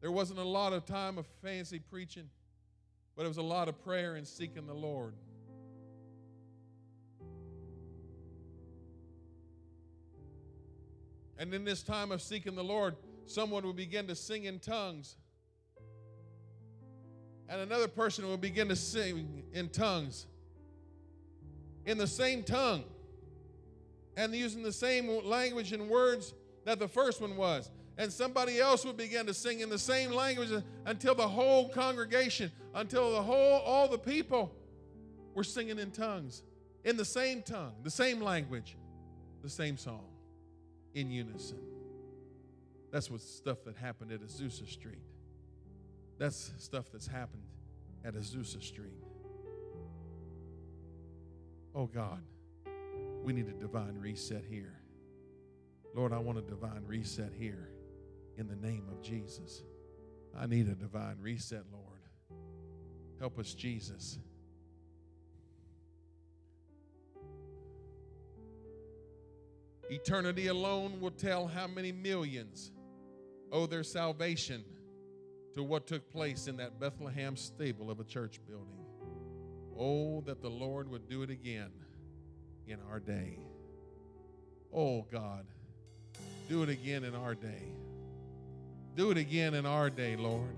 There wasn't a lot of time of fancy preaching, but it was a lot of prayer and seeking the Lord. And in this time of seeking the Lord, someone would begin to sing in tongues. And another person would begin to sing in tongues. In the same tongue. And using the same language and words that the first one was. And somebody else would begin to sing in the same language until the whole congregation, until the whole, all the people were singing in tongues, in the same tongue, the same language, the same song, in unison. That's what stuff that happened at Azusa Street. That's stuff that's happened at Azusa Street. Oh God, we need a divine reset here. Lord, I want a divine reset here in the name of Jesus. I need a divine reset, Lord. Help us, Jesus. Eternity alone will tell how many millions owe their salvation to what took place in that Bethlehem stable of a church building. Oh, that the Lord would do it again in our day. Oh, God, do it again in our day. Do it again in our day, Lord.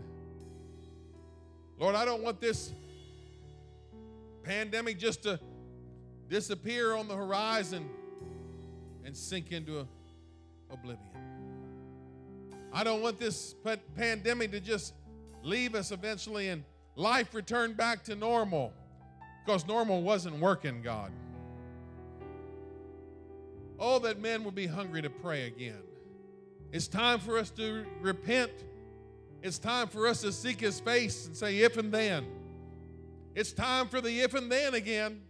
Lord, I don't want this pandemic just to disappear on the horizon and sink into oblivion. I don't want this pandemic to just leave us eventually and life return back to normal because normal wasn't working, God. Oh, that men will be hungry to pray again. It's time for us to repent. It's time for us to seek His face and say, if and then. It's time for the if and then again.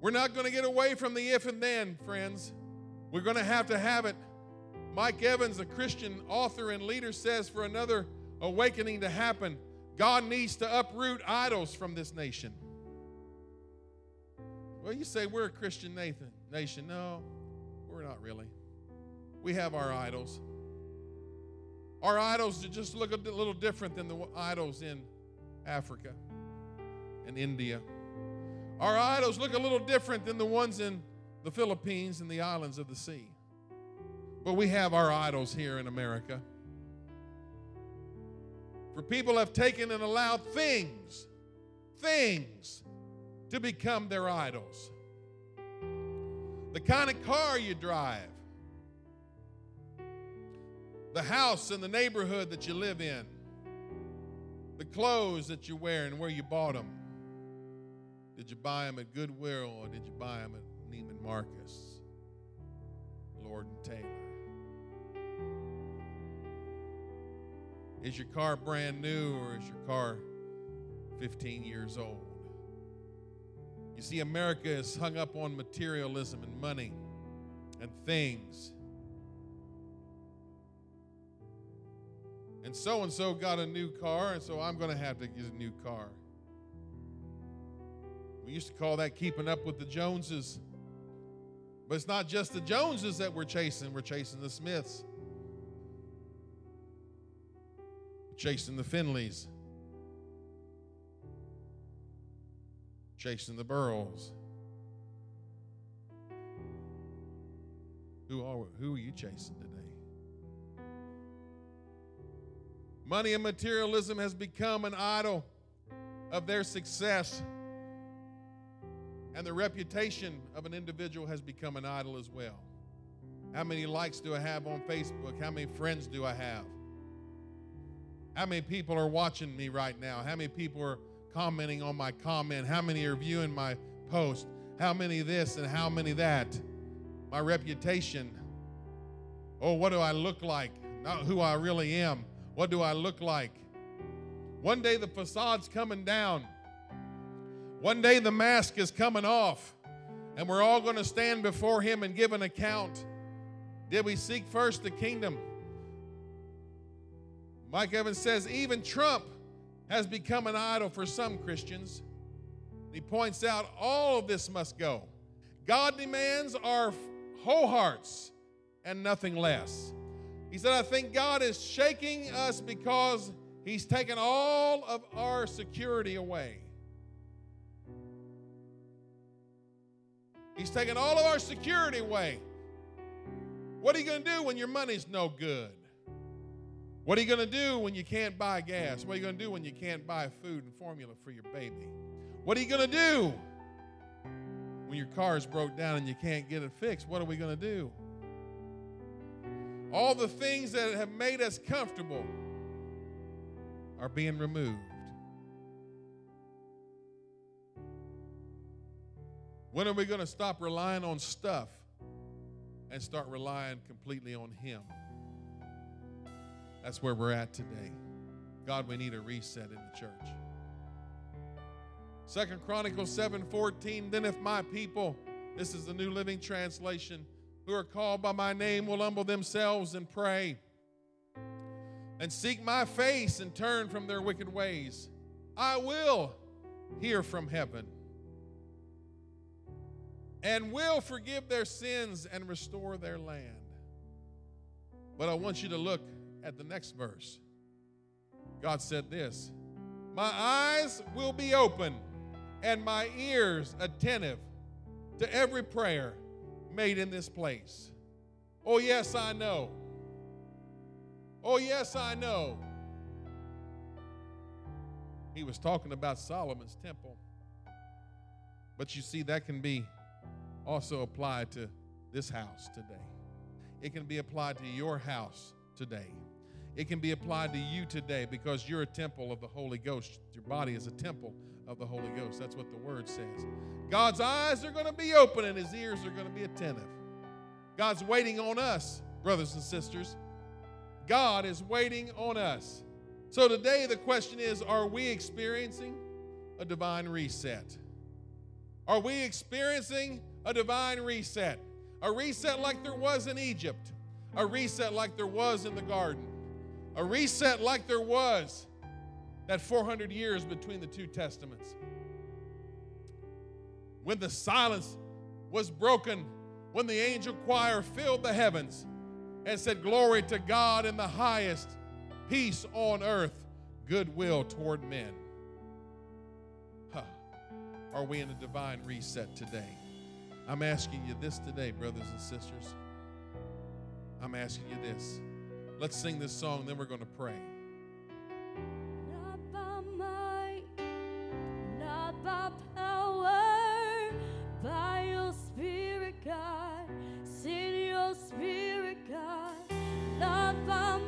We're not going to get away from the if and then, friends. We're going to have to have it. Mike Evans, a Christian author and leader, says for another awakening to happen, God needs to uproot idols from this nation. Well, you say we're a Christian Nathan nation. No, we're not really. We have our idols. Our idols just look a little different than the idols in Africa and India. Our idols look a little different than the ones in the Philippines and the islands of the sea. But we have our idols here in America. For people have taken and allowed things, things to become their idols. The kind of car you drive, the house and the neighborhood that you live in, the clothes that you wear and where you bought them. Did you buy them at Goodwill or did you buy them at Neiman Marcus, Lord and Taylor? Is your car brand new or is your car 15 years old? You see, America is hung up on materialism and money and things. And so and so got a new car, and so I'm going to have to get a new car. We used to call that keeping up with the Joneses. But it's not just the Joneses that we're chasing, we're chasing the Smiths, we're chasing the Finleys, chasing the Burrows. Who are, who are you chasing today? Money and materialism has become an idol of their success. And the reputation of an individual has become an idol as well. How many likes do I have on Facebook? How many friends do I have? How many people are watching me right now? How many people are commenting on my comment? How many are viewing my post? How many this and how many that? My reputation. Oh, what do I look like? Not who I really am. What do I look like? One day the facade's coming down. One day the mask is coming off, and we're all going to stand before Him and give an account. Did we seek first the kingdom? Mike Evans says, even Trump has become an idol for some Christians. He points out all of this must go. God demands our whole hearts and nothing less. He said, I think God is shaking us because He's taken all of our security away. He's taken all of our security away. What are you going to do when your money's no good? What are you going to do when you can't buy gas? What are you going to do when you can't buy food and formula for your baby? What are you going to do when your car's broke down and you can't get it fixed? What are we going to do? All the things that have made us comfortable are being removed. When are we going to stop relying on stuff and start relying completely on Him? That's where we're at today. God, we need a reset in the church. Second Chronicles 7:14, then if my people, this is the New Living Translation, who are called by my name will humble themselves and pray and seek my face and turn from their wicked ways, I will hear from heaven and will forgive their sins and restore their land. But I want you to look at the next verse. God said this My eyes will be open and my ears attentive to every prayer made in this place. Oh, yes, I know. Oh, yes, I know. He was talking about Solomon's temple. But you see, that can be also applied to this house today. It can be applied to your house today. It can be applied to you today because you're a temple of the Holy Ghost. Your body is a temple of the Holy Ghost. That's what the word says. God's eyes are going to be open and his ears are going to be attentive. God's waiting on us, brothers and sisters. God is waiting on us. So today the question is are we experiencing a divine reset? Are we experiencing a divine reset? A reset like there was in Egypt, a reset like there was in the garden a reset like there was that 400 years between the two testaments. When the silence was broken, when the angel choir filled the heavens and said, Glory to God in the highest, peace on earth, goodwill toward men. Huh. Are we in a divine reset today? I'm asking you this today, brothers and sisters. I'm asking you this. Let's sing this song, then we're going to pray. God. Send your spirit, God. Not by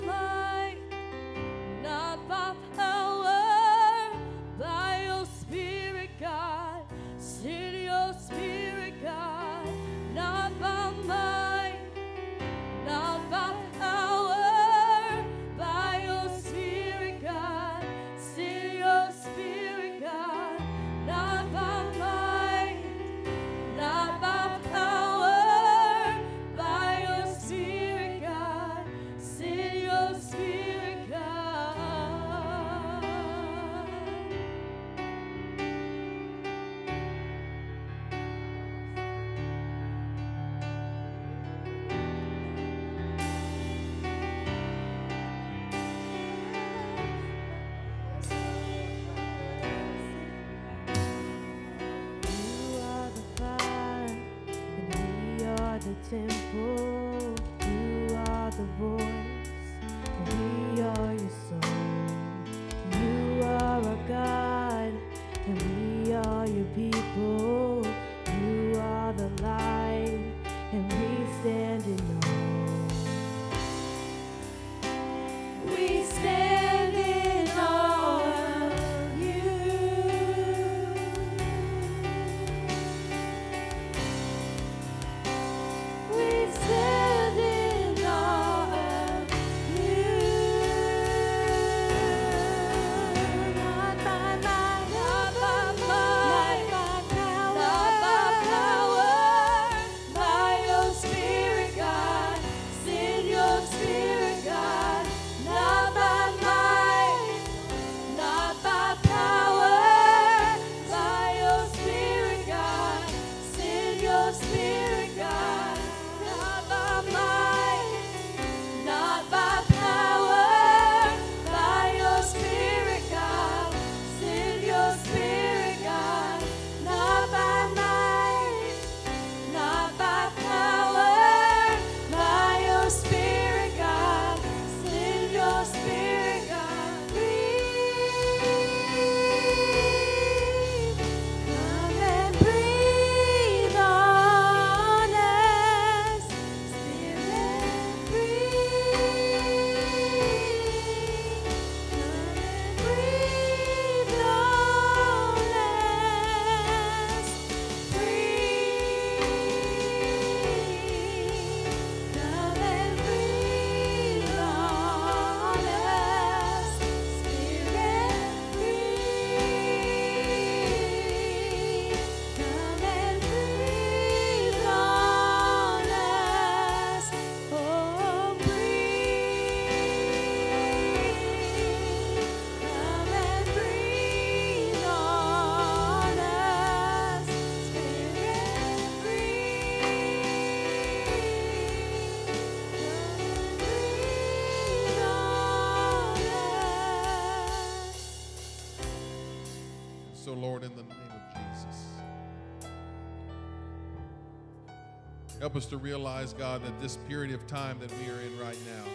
Help us to realize, God, that this period of time that we are in right now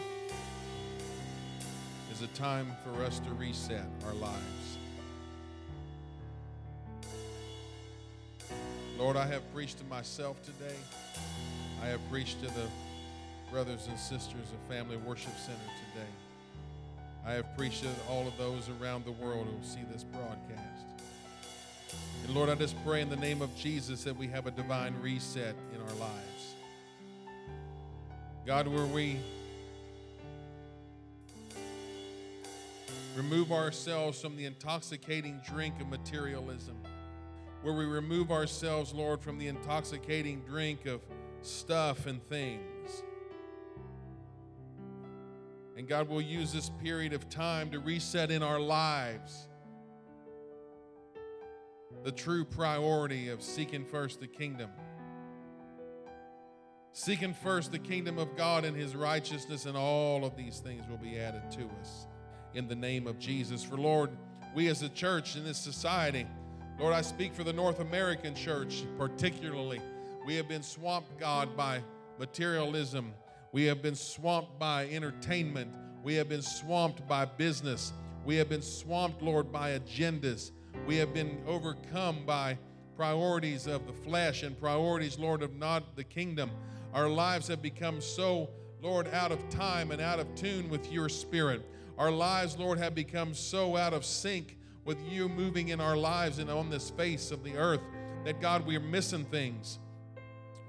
is a time for us to reset our lives. Lord, I have preached to myself today. I have preached to the brothers and sisters of Family Worship Center today. I have preached to all of those around the world who see this broadcast. And Lord, I just pray in the name of Jesus that we have a divine reset in our lives. God, where we remove ourselves from the intoxicating drink of materialism, where we remove ourselves, Lord, from the intoxicating drink of stuff and things. And God will use this period of time to reset in our lives the true priority of seeking first the kingdom. Seeking first the kingdom of God and his righteousness, and all of these things will be added to us in the name of Jesus. For Lord, we as a church in this society, Lord, I speak for the North American church particularly. We have been swamped, God, by materialism. We have been swamped by entertainment. We have been swamped by business. We have been swamped, Lord, by agendas. We have been overcome by priorities of the flesh and priorities, Lord, of not the kingdom. Our lives have become so, Lord, out of time and out of tune with your spirit. Our lives, Lord, have become so out of sync with you moving in our lives and on this face of the earth that, God, we're missing things.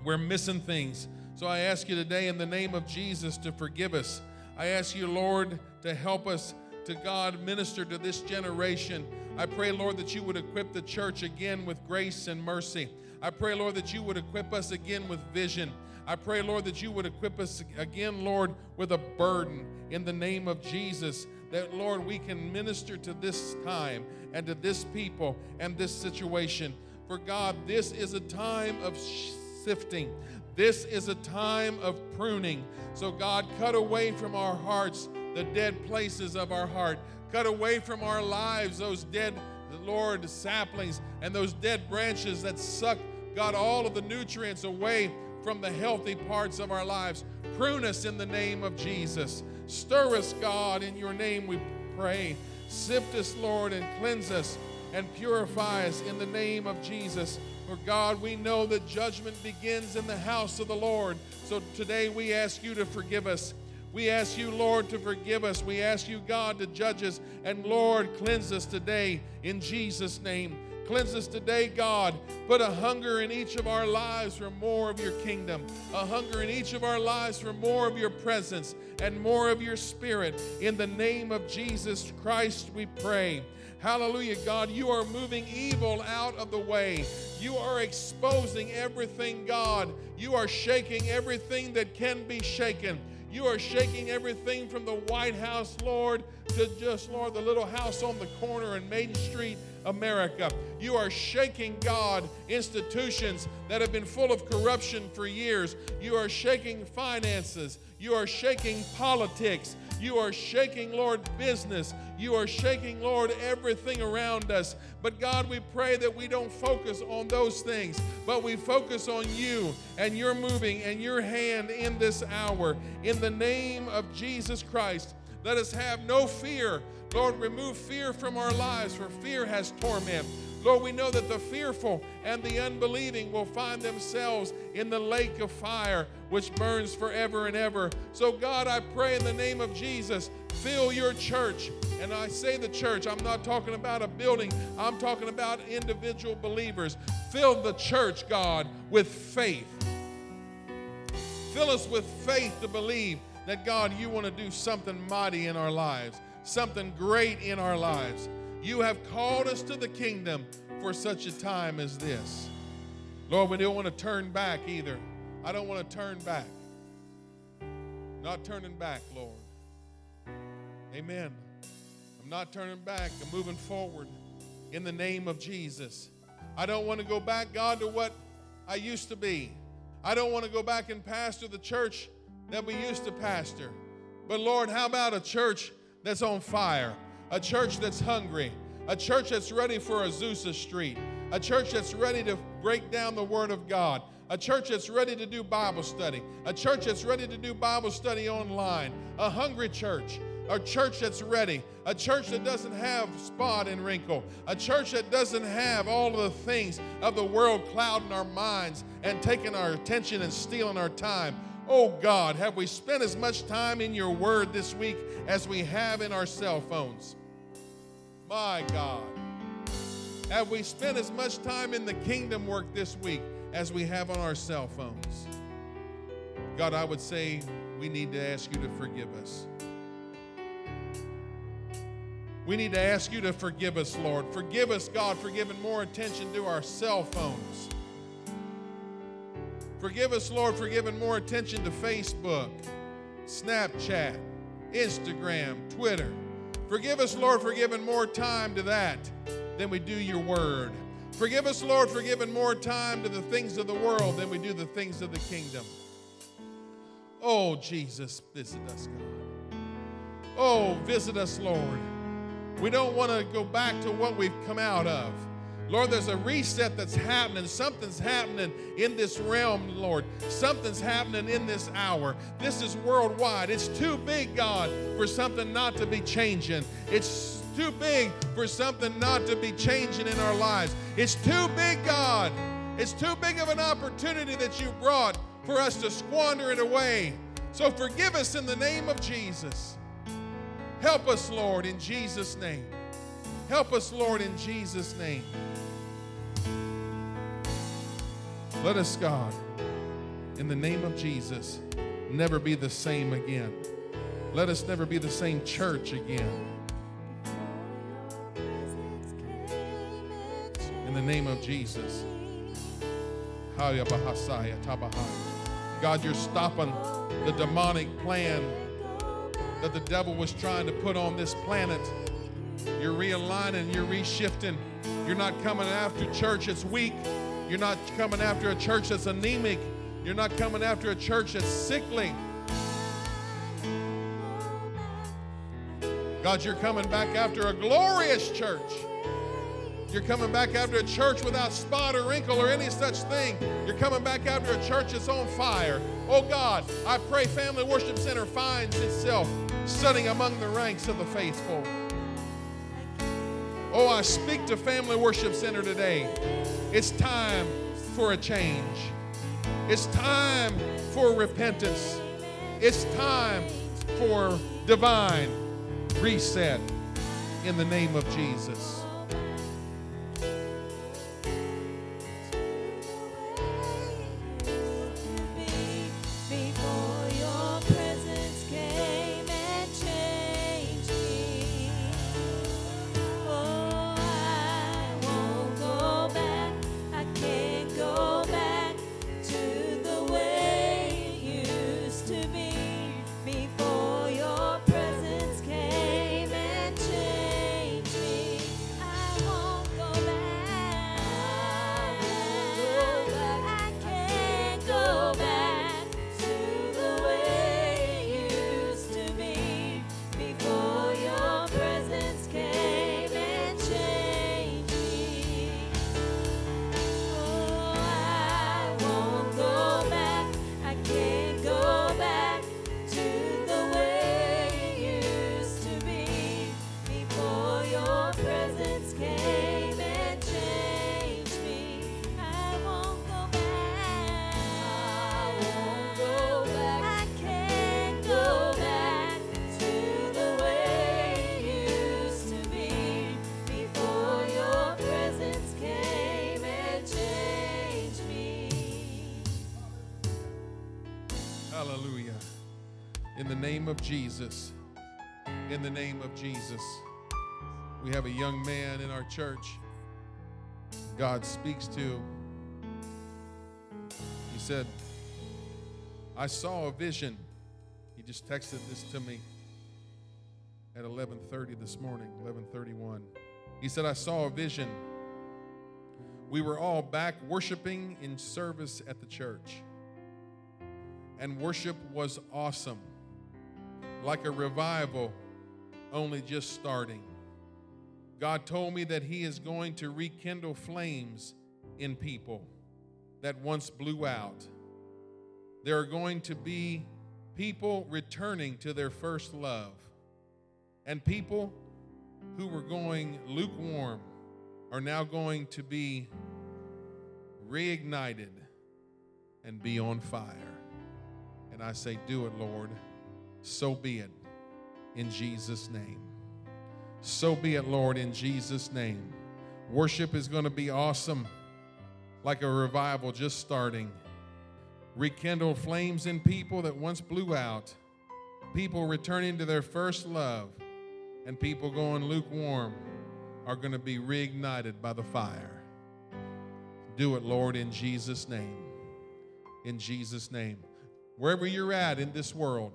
We're missing things. So I ask you today, in the name of Jesus, to forgive us. I ask you, Lord, to help us to God minister to this generation. I pray, Lord, that you would equip the church again with grace and mercy. I pray, Lord, that you would equip us again with vision. I pray, Lord, that you would equip us again, Lord, with a burden in the name of Jesus. That, Lord, we can minister to this time and to this people and this situation. For God, this is a time of sifting. This is a time of pruning. So, God, cut away from our hearts the dead places of our heart. Cut away from our lives those dead, Lord, saplings and those dead branches that suck, God, all of the nutrients away from the healthy parts of our lives. Prune us in the name of Jesus. Stir us, God, in your name we pray. Sift us, Lord, and cleanse us and purify us in the name of Jesus. For God, we know that judgment begins in the house of the Lord. So today we ask you to forgive us. We ask you, Lord, to forgive us. We ask you, God, to judge us. And Lord, cleanse us today in Jesus' name. Cleanse us today, God. Put a hunger in each of our lives for more of your kingdom, a hunger in each of our lives for more of your presence and more of your spirit. In the name of Jesus Christ, we pray. Hallelujah, God. You are moving evil out of the way. You are exposing everything, God. You are shaking everything that can be shaken. You are shaking everything from the White House, Lord, to just, Lord, the little house on the corner in Main Street, America. You are shaking, God, institutions that have been full of corruption for years. You are shaking finances. You are shaking politics. You are shaking, Lord, business. You are shaking, Lord, everything around us. But God, we pray that we don't focus on those things, but we focus on you and your moving and your hand in this hour. In the name of Jesus Christ, let us have no fear. Lord, remove fear from our lives, for fear has torment. Lord, we know that the fearful and the unbelieving will find themselves in the lake of fire, which burns forever and ever. So, God, I pray in the name of Jesus, fill your church. And I say the church, I'm not talking about a building, I'm talking about individual believers. Fill the church, God, with faith. Fill us with faith to believe that, God, you want to do something mighty in our lives, something great in our lives. You have called us to the kingdom for such a time as this. Lord, we don't want to turn back either. I don't want to turn back. Not turning back, Lord. Amen. I'm not turning back. I'm moving forward in the name of Jesus. I don't want to go back, God, to what I used to be. I don't want to go back and pastor the church that we used to pastor. But Lord, how about a church that's on fire? A church that's hungry, a church that's ready for Azusa Street, a church that's ready to break down the Word of God, a church that's ready to do Bible study, a church that's ready to do Bible study online, a hungry church, a church that's ready, a church that doesn't have spot and wrinkle, a church that doesn't have all of the things of the world clouding our minds and taking our attention and stealing our time. Oh God, have we spent as much time in your word this week as we have in our cell phones? My God. Have we spent as much time in the kingdom work this week as we have on our cell phones? God, I would say we need to ask you to forgive us. We need to ask you to forgive us, Lord. Forgive us, God, for giving more attention to our cell phones. Forgive us, Lord, for giving more attention to Facebook, Snapchat, Instagram, Twitter. Forgive us, Lord, for giving more time to that than we do your word. Forgive us, Lord, for giving more time to the things of the world than we do the things of the kingdom. Oh, Jesus, visit us, God. Oh, visit us, Lord. We don't want to go back to what we've come out of. Lord, there's a reset that's happening. Something's happening in this realm, Lord. Something's happening in this hour. This is worldwide. It's too big, God, for something not to be changing. It's too big for something not to be changing in our lives. It's too big, God. It's too big of an opportunity that you brought for us to squander it away. So forgive us in the name of Jesus. Help us, Lord, in Jesus' name. Help us, Lord, in Jesus' name. Let us, God, in the name of Jesus, never be the same again. Let us never be the same church again. In the name of Jesus. God, you're stopping the demonic plan that the devil was trying to put on this planet. You're realigning, you're reshifting. You're not coming after church that's weak. You're not coming after a church that's anemic. You're not coming after a church that's sickly. God, you're coming back after a glorious church. You're coming back after a church without spot or wrinkle or any such thing. You're coming back after a church that's on fire. Oh God, I pray Family Worship Center finds itself sitting among the ranks of the faithful. Oh, I speak to Family Worship Center today. It's time for a change. It's time for repentance. It's time for divine reset in the name of Jesus. In the name of Jesus. In the name of Jesus. We have a young man in our church. God speaks to. He said, I saw a vision. He just texted this to me at 11:30 this morning, 11:31. He said, I saw a vision. We were all back worshiping in service at the church and worship was awesome, like a revival only just starting. God told me that He is going to rekindle flames in people that once blew out. There are going to be people returning to their first love, and people who were going lukewarm are now going to be reignited and be on fire. And I say, Do it, Lord. So be it in Jesus' name. So be it, Lord, in Jesus' name. Worship is going to be awesome, like a revival just starting. Rekindle flames in people that once blew out, people returning to their first love, and people going lukewarm are going to be reignited by the fire. Do it, Lord, in Jesus' name. In Jesus' name. Wherever you're at in this world,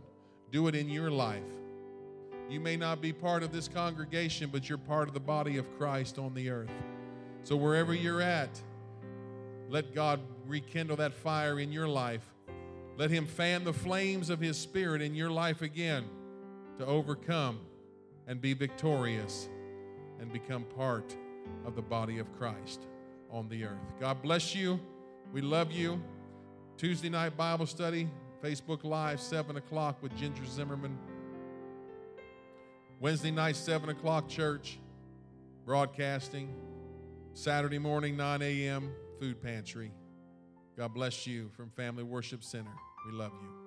do it in your life. You may not be part of this congregation, but you're part of the body of Christ on the earth. So wherever you're at, let God rekindle that fire in your life. Let Him fan the flames of His Spirit in your life again to overcome and be victorious and become part of the body of Christ on the earth. God bless you. We love you. Tuesday night Bible study, Facebook Live, 7 o'clock with Ginger Zimmerman. Wednesday night, 7 o'clock, church, broadcasting. Saturday morning, 9 a.m., food pantry. God bless you from Family Worship Center. We love you.